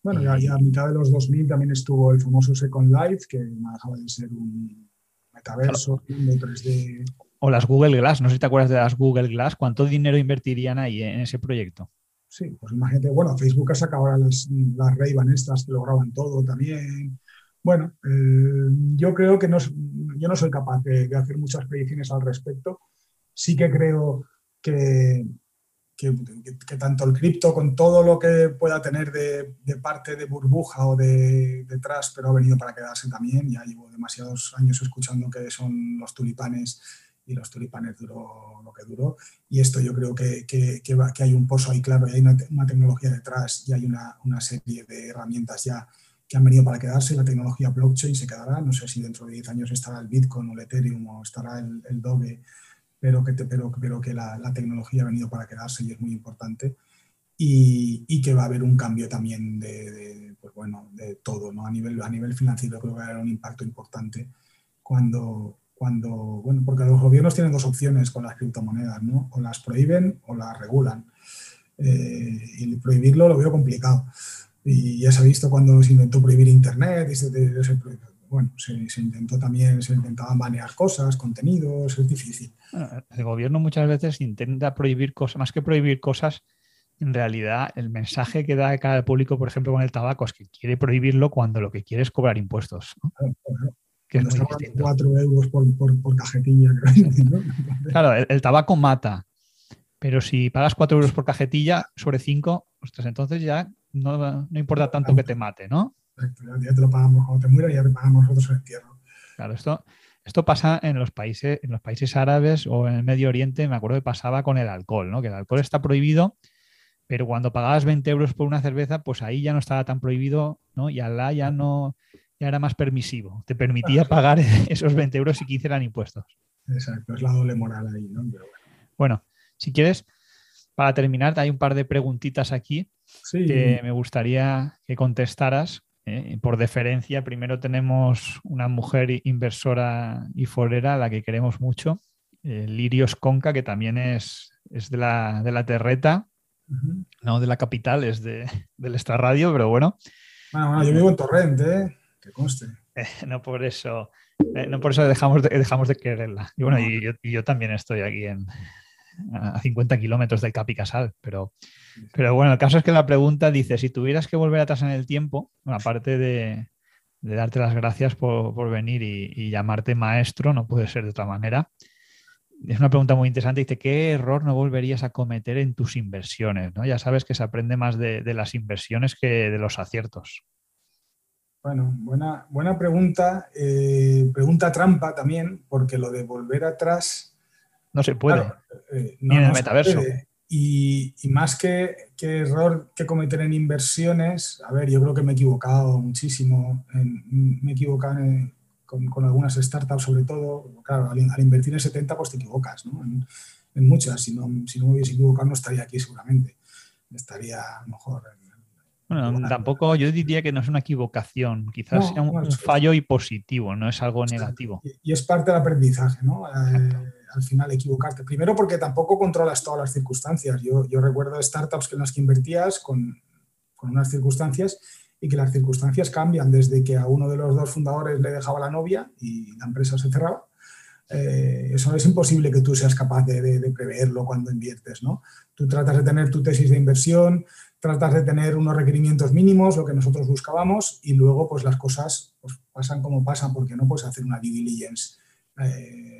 Bueno, ya, ya, a mitad de los 2000 también estuvo el famoso Second Life, que no dejaba de ser un metaverso, un 3D. O las Google Glass, no sé si te acuerdas de las Google Glass, ¿cuánto dinero invertirían ahí en ese proyecto? Sí, pues imagínate, bueno, Facebook ha sacado ahora las, las Ray-Ban estas que lo graban todo también. Bueno, eh, yo creo que no, yo no soy capaz de, hacer muchas predicciones al respecto. Sí que creo que, que, tanto el cripto, con todo lo que pueda tener de, parte de burbuja o de detrás, pero ha venido para quedarse también. Ya llevo demasiados años escuchando que son los tulipanes y los tulipanes duró lo que duró. Y esto yo creo que, que hay un pozo ahí claro, y hay una, una, tecnología detrás y hay una, una serie de herramientas ya que han venido para quedarse. La tecnología blockchain se quedará. No sé si dentro de 10 años estará el Bitcoin o el Ethereum o estará el, el Doge, pero que, te, pero, pero que la, la, tecnología ha venido para quedarse y es muy importante. Y, y que va a haber un cambio también de, de, pues bueno, de todo. ¿no? A, nivel, a nivel financiero creo que va a haber un impacto importante cuando, cuando, bueno, porque los gobiernos tienen dos opciones con las criptomonedas, ¿no? O las prohíben o las regulan. Eh, y prohibirlo lo veo complicado y ya se ha visto cuando se intentó prohibir Internet, y se, se, bueno, se, se, intentó también, se intentaban banear cosas, contenidos, es difícil. Bueno, el gobierno muchas veces intenta prohibir cosas, más que prohibir cosas, en realidad el mensaje que da al público, por ejemplo, con el tabaco, es que quiere prohibirlo cuando lo que quiere es cobrar impuestos. ¿no? Claro, claro. Que es muy 4 euros por, por, por cajetilla. ¿no? (laughs) Claro, el, el tabaco mata, pero si pagas 4 euros por cajetilla sobre 5, ostras, entonces ya no, no importa tanto que te mate, ¿no? Ya te lo pagamos cuando te mueras, ya te pagamos nosotros el entierro. Claro, esto, esto pasa en los países, en los países árabes o en el Medio Oriente, me acuerdo que pasaba con el alcohol, ¿no? Que el alcohol está prohibido, pero cuando pagabas 20 euros por una cerveza, pues ahí ya no estaba tan prohibido, ¿no? Y Alá ya no, ya era más permisivo. Te permitía pagar (laughs) esos 20 euros si quisieran impuestos. Exacto, es la doble moral ahí, ¿no? Pero bueno. bueno, si quieres, para terminar, hay un par de preguntitas aquí sí. que me gustaría que contestaras. ¿eh? Por deferencia, primero tenemos una mujer inversora y forera a la que queremos mucho, eh, Lirios Conca, que también es, es de, la, de la Terreta, uh -huh. no de la capital, es de, del extrarradio, pero bueno. Bueno, bueno, yo vivo en Torrente, ¿eh? que conste. Eh, no por eso, no por eso dejamos de, dejamos de quererla. Y bueno, y, yo, y yo también estoy aquí en, a 50 kilómetros del Capicasal. Pero, pero bueno, el caso es que la pregunta dice, si tuvieras que volver atrás en el tiempo, aparte de, de darte las gracias por, por venir y, y, llamarte maestro, no puede ser de otra manera. Es una pregunta muy interesante. Dice, ¿qué error no volverías a cometer en tus inversiones? ¿no? Ya sabes que se aprende más de, de las inversiones que de los aciertos. Bueno, buena, buena pregunta. Eh, pregunta trampa también, porque lo de volver atrás no se puede. Claro, eh, no, Ni en el no metaverso. Y, y, más que, que, error que cometer en inversiones, a ver, yo creo que me he equivocado muchísimo. En, me he equivocado en, con, con, algunas startups, sobre todo. Claro, al, al, invertir en 70, pues te equivocas, ¿no? En, en muchas. Si no, si no me hubiese equivocado, no estaría aquí seguramente. Estaría a lo mejor bueno, tampoco yo diría que no es una equivocación, quizás no, sea un, no, fallo y positivo, no es algo negativo. Y, y es parte del aprendizaje, ¿no? Eh, al final equivocarte. Primero porque tampoco controlas todas las circunstancias. Yo, yo recuerdo startups en las que invertías con, con, unas circunstancias y que las circunstancias cambian desde que a uno de los dos fundadores le dejaba la novia y la empresa se cerraba, eh, eso es imposible que tú seas capaz de, preverlo cuando inviertes, ¿no? Tú tratas de tener tu tesis de inversión, tratas de tener unos requerimientos mínimos, lo que nosotros buscábamos, y luego pues las cosas pues, pasan como pasan porque no puedes hacer una due diligence eh,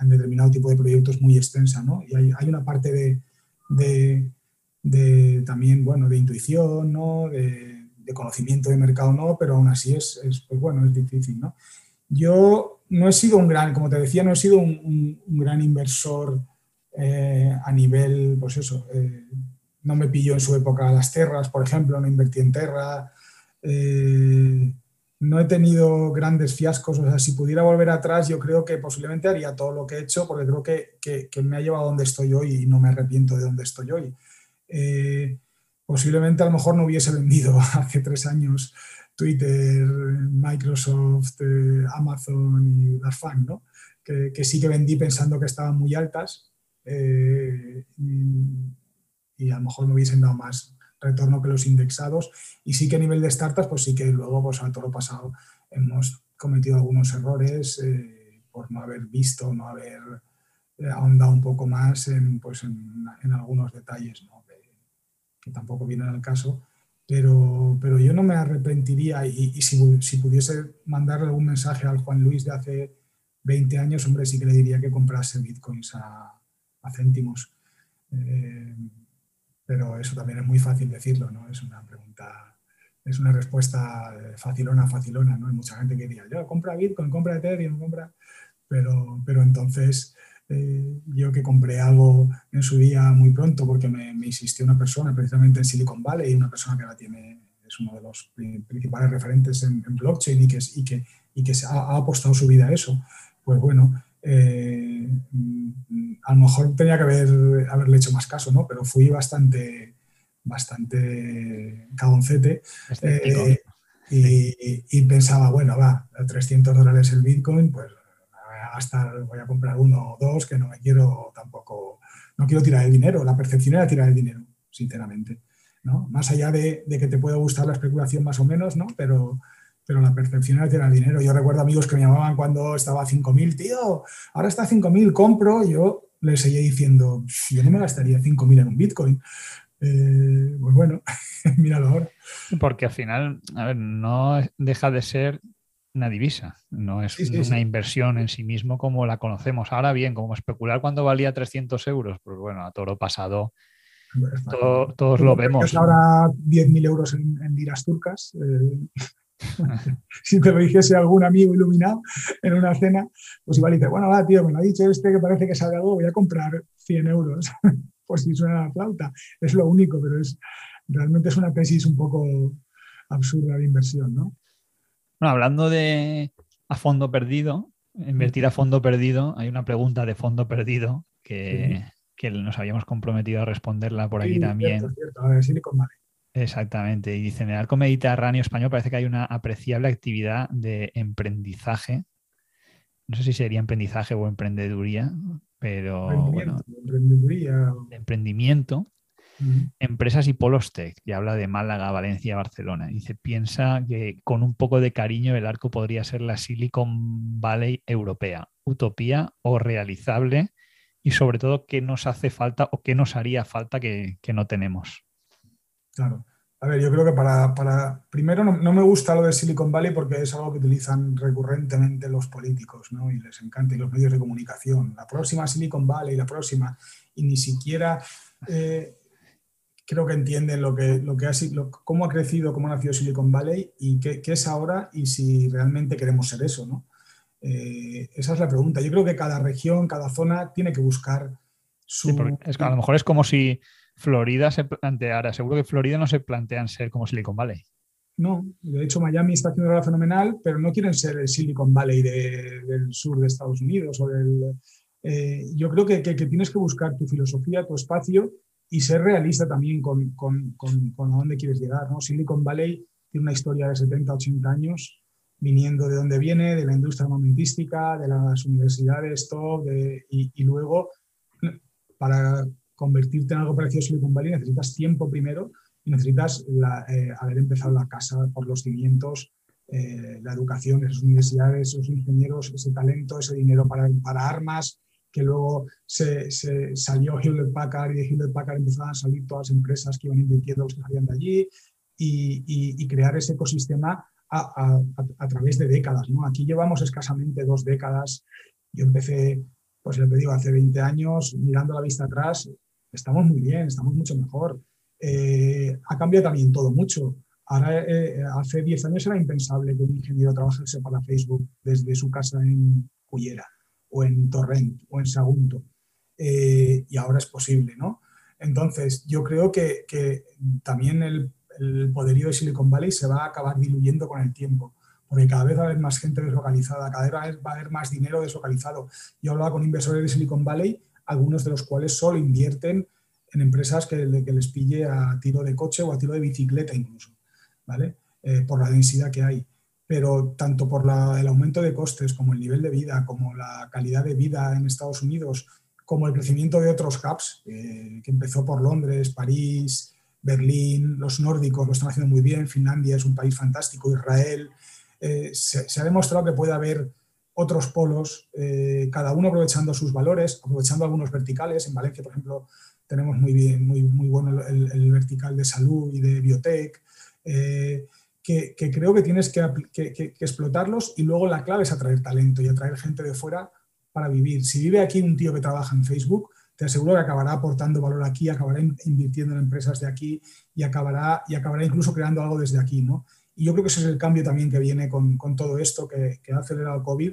en determinado tipo de proyectos muy extensa, ¿no? Y hay, una parte de, de, también, bueno, de intuición, ¿no? De, conocimiento de mercado, no, pero aún así es, es pues, bueno, es difícil, ¿no? Yo no he sido un gran, como te decía, no he sido un, gran inversor eh, a nivel, pues eso, eh, no me pilló en su época las terras, por ejemplo, no invertí en terra, eh, no he tenido grandes fiascos, o sea, si pudiera volver atrás, yo creo que posiblemente haría todo lo que he hecho, porque creo que, que, me ha llevado a donde estoy hoy y no me arrepiento de donde estoy hoy. posiblemente a lo mejor no hubiese vendido (laughs) hace tres años Twitter, Microsoft, eh, Amazon y las ¿no? que, sí que vendí pensando que estaban muy altas eh, y, a lo mejor me hubiesen dado más retorno que los indexados. Y sí que a nivel de startups, pues sí que luego, pues a todo lo pasado, hemos cometido algunos errores eh, por no haber visto, no haber ahondado un poco más en, pues en, algunos detalles que, tampoco vienen al caso pero, pero yo no me arrepentiría y, si, si, pudiese mandarle algún mensaje al Juan Luis de hace 20 años, hombre, sí que le diría que comprase bitcoins a, a céntimos. Eh, pero eso también es muy fácil decirlo, ¿no? Es una pregunta, es una respuesta facilona, facilona, ¿no? Hay mucha gente que diría, yo compra Bitcoin, compra Ethereum, compra... Pero, pero entonces eh, yo que compré algo en su día muy pronto porque me, insistió una persona precisamente en Silicon Valley, una persona que ahora tiene, es uno de los principales referentes en, blockchain y que, y que, y que se ha, apostado su vida a eso, pues bueno, eh, a lo mejor tenía que haber, haberle hecho más caso, ¿no? Pero fui bastante, bastante cagoncete. Eh, y, y, pensaba, bueno, va, a 300 dólares el Bitcoin, pues voy a comprar uno o dos, que no me quiero tampoco, no quiero tirar el dinero. La percepción era tirar el dinero, sinceramente. ¿no? Más allá de, que te pueda gustar la especulación más o menos, ¿no? pero, pero la percepción era tirar el dinero. Yo recuerdo amigos que me llamaban cuando estaba a 5.000, tío, ahora está a 5.000, compro. Yo les seguía diciendo, yo no me gastaría 5.000 en un Bitcoin. Eh, pues bueno, (laughs) míralo ahora. Porque al final, a ver, no deja de ser una divisa, no es una inversión en sí mismo como la conocemos. Ahora bien, como especular cuando valía 300 euros, pues bueno, a toro pasado todos lo vemos. Ahora 10.000 euros en, liras turcas. Eh, (laughs) si te lo dijese algún amigo iluminado en una cena, pues igual dice, bueno, va, tío, me lo ha dicho este que parece que sabe algo, voy a comprar 100 euros, (laughs) por si suena la flauta. Es lo único, pero es realmente es una tesis un poco absurda de inversión, ¿no? Bueno, hablando de a fondo perdido, invertir a fondo perdido, hay una pregunta de fondo perdido que, nos habíamos comprometido a responderla por aquí también. Exactamente. Y dice, en el arco mediterráneo español parece que hay una apreciable actividad de emprendizaje. No sé si sería emprendizaje o emprendeduría, pero bueno, emprendimiento Empresas y Polos Tech, y habla de Málaga, Valencia, Barcelona. Dice, piensa que con un poco de cariño el arco podría ser la Silicon Valley europea, utopía o realizable, y sobre todo qué nos hace falta o qué nos haría falta que, no tenemos. Claro. A ver, yo creo que para, para primero no, me gusta lo de Silicon Valley porque es algo que utilizan recurrentemente los políticos, ¿no? Y les encanta, y los medios de comunicación. La próxima Silicon Valley, la próxima, y ni siquiera eh, creo que entienden lo que, lo que ha sido, cómo ha crecido, cómo ha nacido Silicon Valley y qué, es ahora y si realmente queremos ser eso. ¿no? Eh, esa es la pregunta. Yo creo que cada región, cada zona tiene que buscar su... es a lo mejor es como si Florida se planteara, seguro que Florida no se plantean ser como Silicon Valley. No, de hecho Miami está haciendo algo fenomenal, pero no quieren ser el Silicon Valley del sur de Estados Unidos o del... Eh, yo creo que, que, tienes que buscar tu filosofía, tu espacio y ser realista también con, con, con, a dónde quieres llegar. ¿no? Silicon Valley tiene una historia de 70, 80 años, viniendo de dónde viene, de la industria armamentística, de las universidades, de, y, luego para convertirte en algo parecido a Silicon Valley necesitas tiempo primero y necesitas eh, haber empezado la casa por los cimientos eh, la educación, esas universidades, esos ingenieros, ese talento, ese dinero para, para armas, que luego se, salió Hewlett Packard y de Hewlett Packard empezaron a salir todas las empresas que iban invirtiendo los que salían de allí y, crear ese ecosistema a, través de décadas. ¿no? Aquí llevamos escasamente dos décadas. Yo empecé, pues le digo, hace 20 años, mirando la vista atrás, estamos muy bien, estamos mucho mejor. Eh, ha cambiado también todo mucho. Ahora, eh, hace 10 años era impensable que un ingeniero trabajase para Facebook desde su casa en Cullera o en Torrent o en Sagunto. Eh, y ahora es posible, ¿no? Entonces, yo creo que, que también el, el, poderío de Silicon Valley se va a acabar diluyendo con el tiempo, porque cada vez va a haber más gente deslocalizada, cada vez va a haber más dinero deslocalizado. Yo hablaba con inversores de Silicon Valley, algunos de los cuales solo invierten en empresas que, les pille a tiro de coche o a tiro de bicicleta incluso, ¿vale? Eh, por la densidad que hay. Pero tanto por el aumento de costes como el nivel de vida, como la calidad de vida en Estados Unidos, como el crecimiento de otros hubs, eh, que empezó por Londres, París, Berlín, los nórdicos lo están haciendo muy bien, Finlandia es un país fantástico, Israel. Eh, se, ha demostrado que puede haber otros polos, cada uno aprovechando sus valores, aprovechando algunos verticales. En Valencia, por ejemplo, tenemos muy bien, muy, muy bueno el, vertical de salud y de biotech, eh, que, creo que tienes que, explotarlos y luego la clave es atraer talento y atraer gente de fuera para vivir. Si vive aquí un tío que trabaja en Facebook, te aseguro que acabará aportando valor aquí, acabará invirtiendo en empresas de aquí y acabará, y acabará incluso creando algo desde aquí. ¿no? Y yo creo que ese es el cambio también que viene con, con todo esto que, que ha acelerado el COVID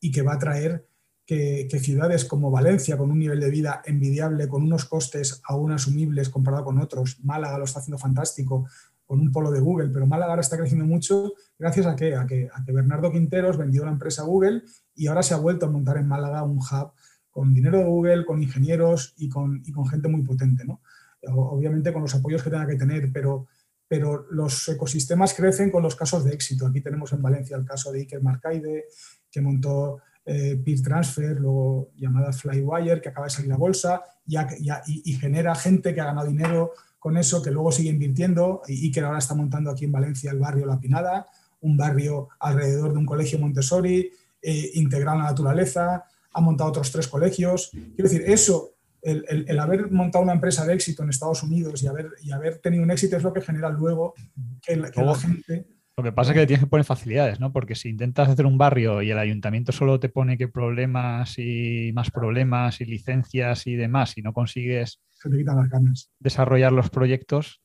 y que va a traer que, ciudades como Valencia, con un nivel de vida envidiable, con unos costes aún asumibles comparado con otros, Málaga lo está haciendo fantástico, con un polo de Google, pero Málaga ahora está creciendo mucho gracias a, qué? a, que, a que Bernardo Quinteros vendió la empresa Google y ahora se ha vuelto a montar en Málaga un hub con dinero de Google, con ingenieros y con, y con gente muy potente. ¿no? Obviamente con los apoyos que tenga que tener, pero, pero los ecosistemas crecen con los casos de éxito. Aquí tenemos en Valencia el caso de Iker Marcaide, que montó eh, peer transfer, luego llamada Flywire, que acaba de salir a bolsa y, genera gente que ha ganado dinero con eso, que luego sigue invirtiendo y, que ahora está montando aquí en Valencia el barrio La Pinada, un barrio alrededor de un colegio Montessori, eh, integrado en la naturaleza, ha montado otros tres colegios. Quiero decir, eso, el, haber montado una empresa de éxito en Estados Unidos y haber, y haber tenido un éxito es lo que genera luego que, que la gente lo que pasa es que tienes que poner facilidades, ¿no? Porque si intentas hacer un barrio y el ayuntamiento solo te pone que problemas y más problemas y licencias y demás, y no consigues desarrollar los proyectos,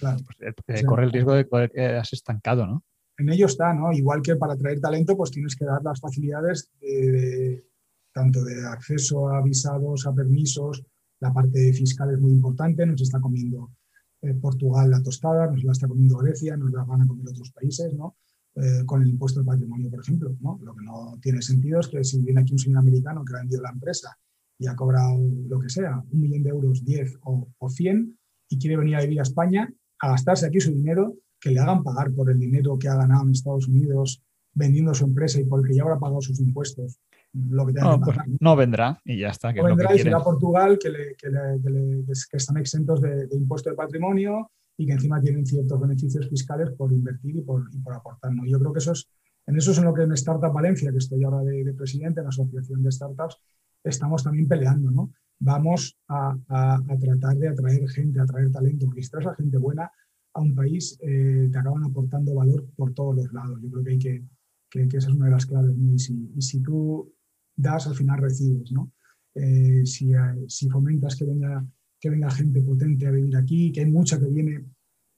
pues, eh, eh, corre el riesgo de que has estancado, ¿no? En ello está, ¿no? Igual que para atraer talento, pues tienes que dar las facilidades tanto de acceso a visados, a permisos, la parte fiscal es muy importante, nos está comiendo eh, Portugal la tostada, nos la está comiendo Grecia, nos la van a comer otros países, ¿no? Eh, con el impuesto de patrimonio, por ejemplo. ¿no? Lo que no tiene sentido es que si viene aquí un señor americano que ha vendido la empresa y ha cobrado lo que sea, un millón de euros, 10 o, o 100, y quiere venir a vivir a España, a gastarse aquí su dinero, que le hagan pagar por el dinero que ha ganado en Estados Unidos vendiendo su empresa y por el que ya habrá pagado sus impuestos no, pues no vendrá y ya está. no vendrá y será Portugal que, están exentos de, impuesto de patrimonio y que encima tienen ciertos beneficios fiscales por invertir y por, aportar. Yo creo que eso es, en eso es en lo que en Startup Valencia, que estoy ahora de, presidente en la Asociación de Startups, estamos también peleando. ¿no? Vamos a, tratar de atraer gente, atraer talento, porque si traes a gente buena a un país, eh, te acaban aportando valor por todos los lados. Yo creo que hay que, que, esa es una de las claves. Y, si, y, si, tú das, al final recibes, ¿no? Eh, si, si, fomentas que venga, que venga gente potente a vivir aquí, que hay mucha que viene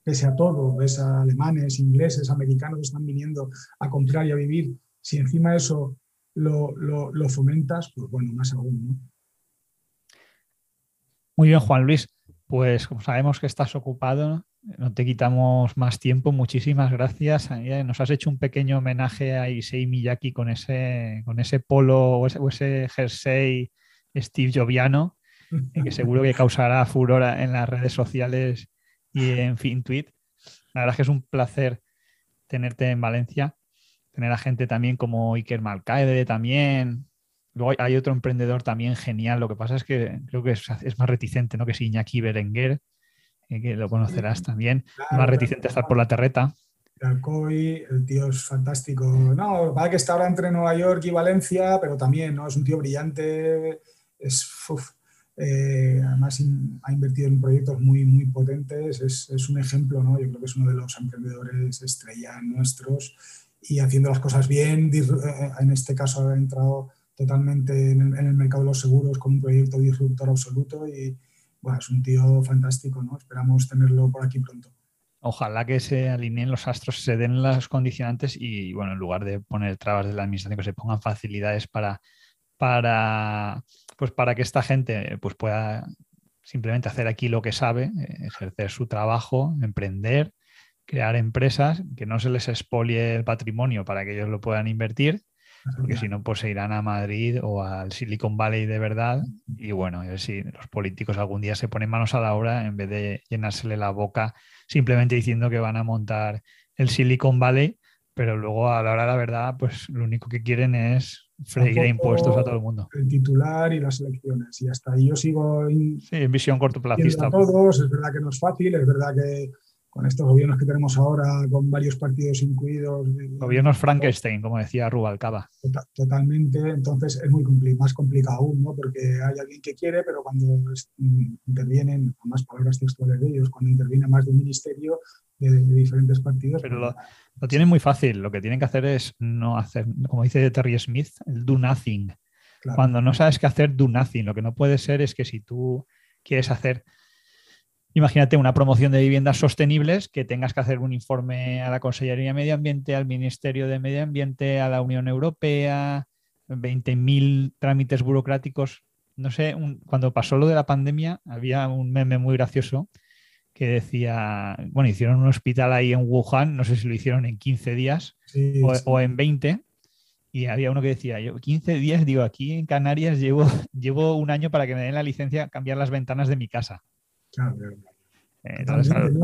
pese a todo, ves a alemanes, ingleses, americanos que están viniendo a comprar y a vivir, si encima eso lo, lo, lo fomentas, pues bueno, más aún, ¿no? Muy bien, Juan Luis. Pues como sabemos que estás ocupado, no te quitamos más tiempo. Muchísimas gracias. Eh, nos has hecho un pequeño homenaje a Issei Miyaki con ese, con ese polo o ese, jersey Steve Joviano, que seguro que causará furor en las redes sociales y en FinTweet. La verdad es que es un placer tenerte en Valencia, tener a gente también como Iker Malcaide también, Luego hay otro emprendedor también genial. Lo que pasa es que creo que es, más reticente, ¿no? Que es Iñaki Berenguer, eh, que lo conocerás también. más reticente a estar por la terreta. El tío es fantástico. No, para que está ahora entre Nueva York y Valencia, pero también, ¿no? Es un tío brillante, es, eh, además ha invertido en proyectos muy, muy potentes, es, es, un ejemplo, ¿no? Yo creo que es uno de los emprendedores estrella nuestros y haciendo las cosas bien, eh, en este caso ha entrado totalmente en el, mercado de los seguros con un proyecto disruptor absoluto y bueno, es un tío fantástico, ¿no? Esperamos tenerlo por aquí pronto. Ojalá que se alineen los astros, se den las condicionantes y, bueno, en lugar de poner trabas de la administración, que se pongan facilidades para, para, pues para que esta gente pues pueda simplemente hacer aquí lo que sabe, eh, ejercer su trabajo, emprender, crear empresas, que no se les expolie el patrimonio para que ellos lo puedan invertir porque si no, pues se irán a Madrid o al Silicon Valley de verdad. Y bueno, a ver si los políticos algún día se ponen manos a la obra en vez de llenársele la boca simplemente diciendo que van a montar el Silicon Valley, pero luego a la hora de la verdad, pues lo único que quieren es freír impuestos a todo el mundo. El titular y las elecciones. Y hasta ahí yo sigo. sí, en visión cortoplacista. A todos, es verdad que no es fácil, es verdad que con estos gobiernos que tenemos ahora, con varios partidos incluidos. Gobiernos Frankenstein, como decía Rubalcaba. Tota-, totalmente, entonces es muy más complicado aún, ¿no? porque hay alguien que quiere, pero cuando intervienen, a más palabras textuales de ellos, cuando interviene más de un ministerio de, diferentes partidos. Pero lo, lo, tienen muy fácil, lo que tienen que hacer es no hacer, como dice Terry Smith, el do nothing. Cuando no sabes qué hacer, do nothing. Lo que no puede ser es que si tú quieres hacer Imagínate una promoción de viviendas sostenibles que tengas que hacer un informe a la Consellería de Medio Ambiente, al Ministerio de Medio Ambiente, a la Unión Europea, 20.000 trámites burocráticos. No sé, cuando pasó lo de la pandemia, había un meme muy gracioso que decía, bueno, hicieron un hospital ahí en Wuhan, no sé si lo hicieron en 15 días o, en 20, y había uno que decía, yo 15 días, digo, aquí en Canarias llevo, (laughs) llevo un año para que me den la licencia a cambiar las ventanas de mi casa. Eh,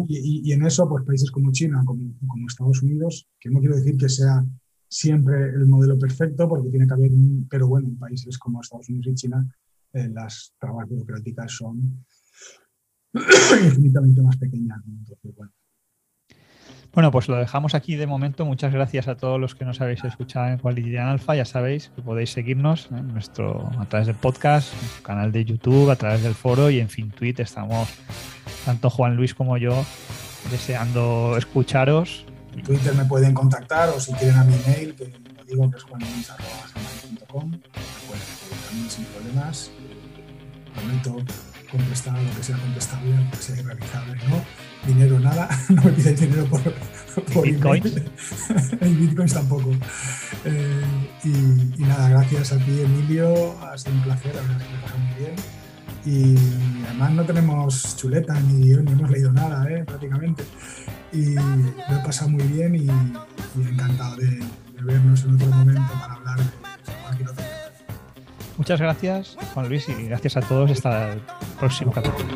y, en eso, pues países como China, como, Estados Unidos, que no quiero decir que sea siempre el modelo perfecto, porque tiene que haber, pero bueno, en países como Estados Unidos y China, eh, las trabas burocráticas son (coughs) infinitamente más pequeñas. Entonces, bueno, bueno, pues lo dejamos aquí de momento. Muchas gracias a todos los que nos habéis escuchado en Quality Alpha. Ya sabéis que podéis seguirnos en nuestro, a través del podcast, en canal de YouTube, a través del foro y en fin, Twitter. Estamos, tanto Juan Luis como yo, deseando escucharos. En Twitter me pueden contactar o si quieren a mi mail, que lo digo que es juanluis.com, escribir también sin problemas. Prometo contestar lo que sea contestable, lo que sea realizable, ¿no? Dinero nada, (laughs) no me pides dinero por, por bitcoins. (laughs) en bitcoins tampoco. Eh, y, nada, gracias a ti, Emilio, ha sido un placer, la verdad es que me muy bien. Y además no tenemos chuleta ni, ni hemos leído nada, ¿eh? prácticamente. Y lo he pasado muy bien y, encantado de, de vernos en otro momento para hablar de cualquier otro Muchas gracias, Juan Luis, y gracias a todos. El próximo capítulo.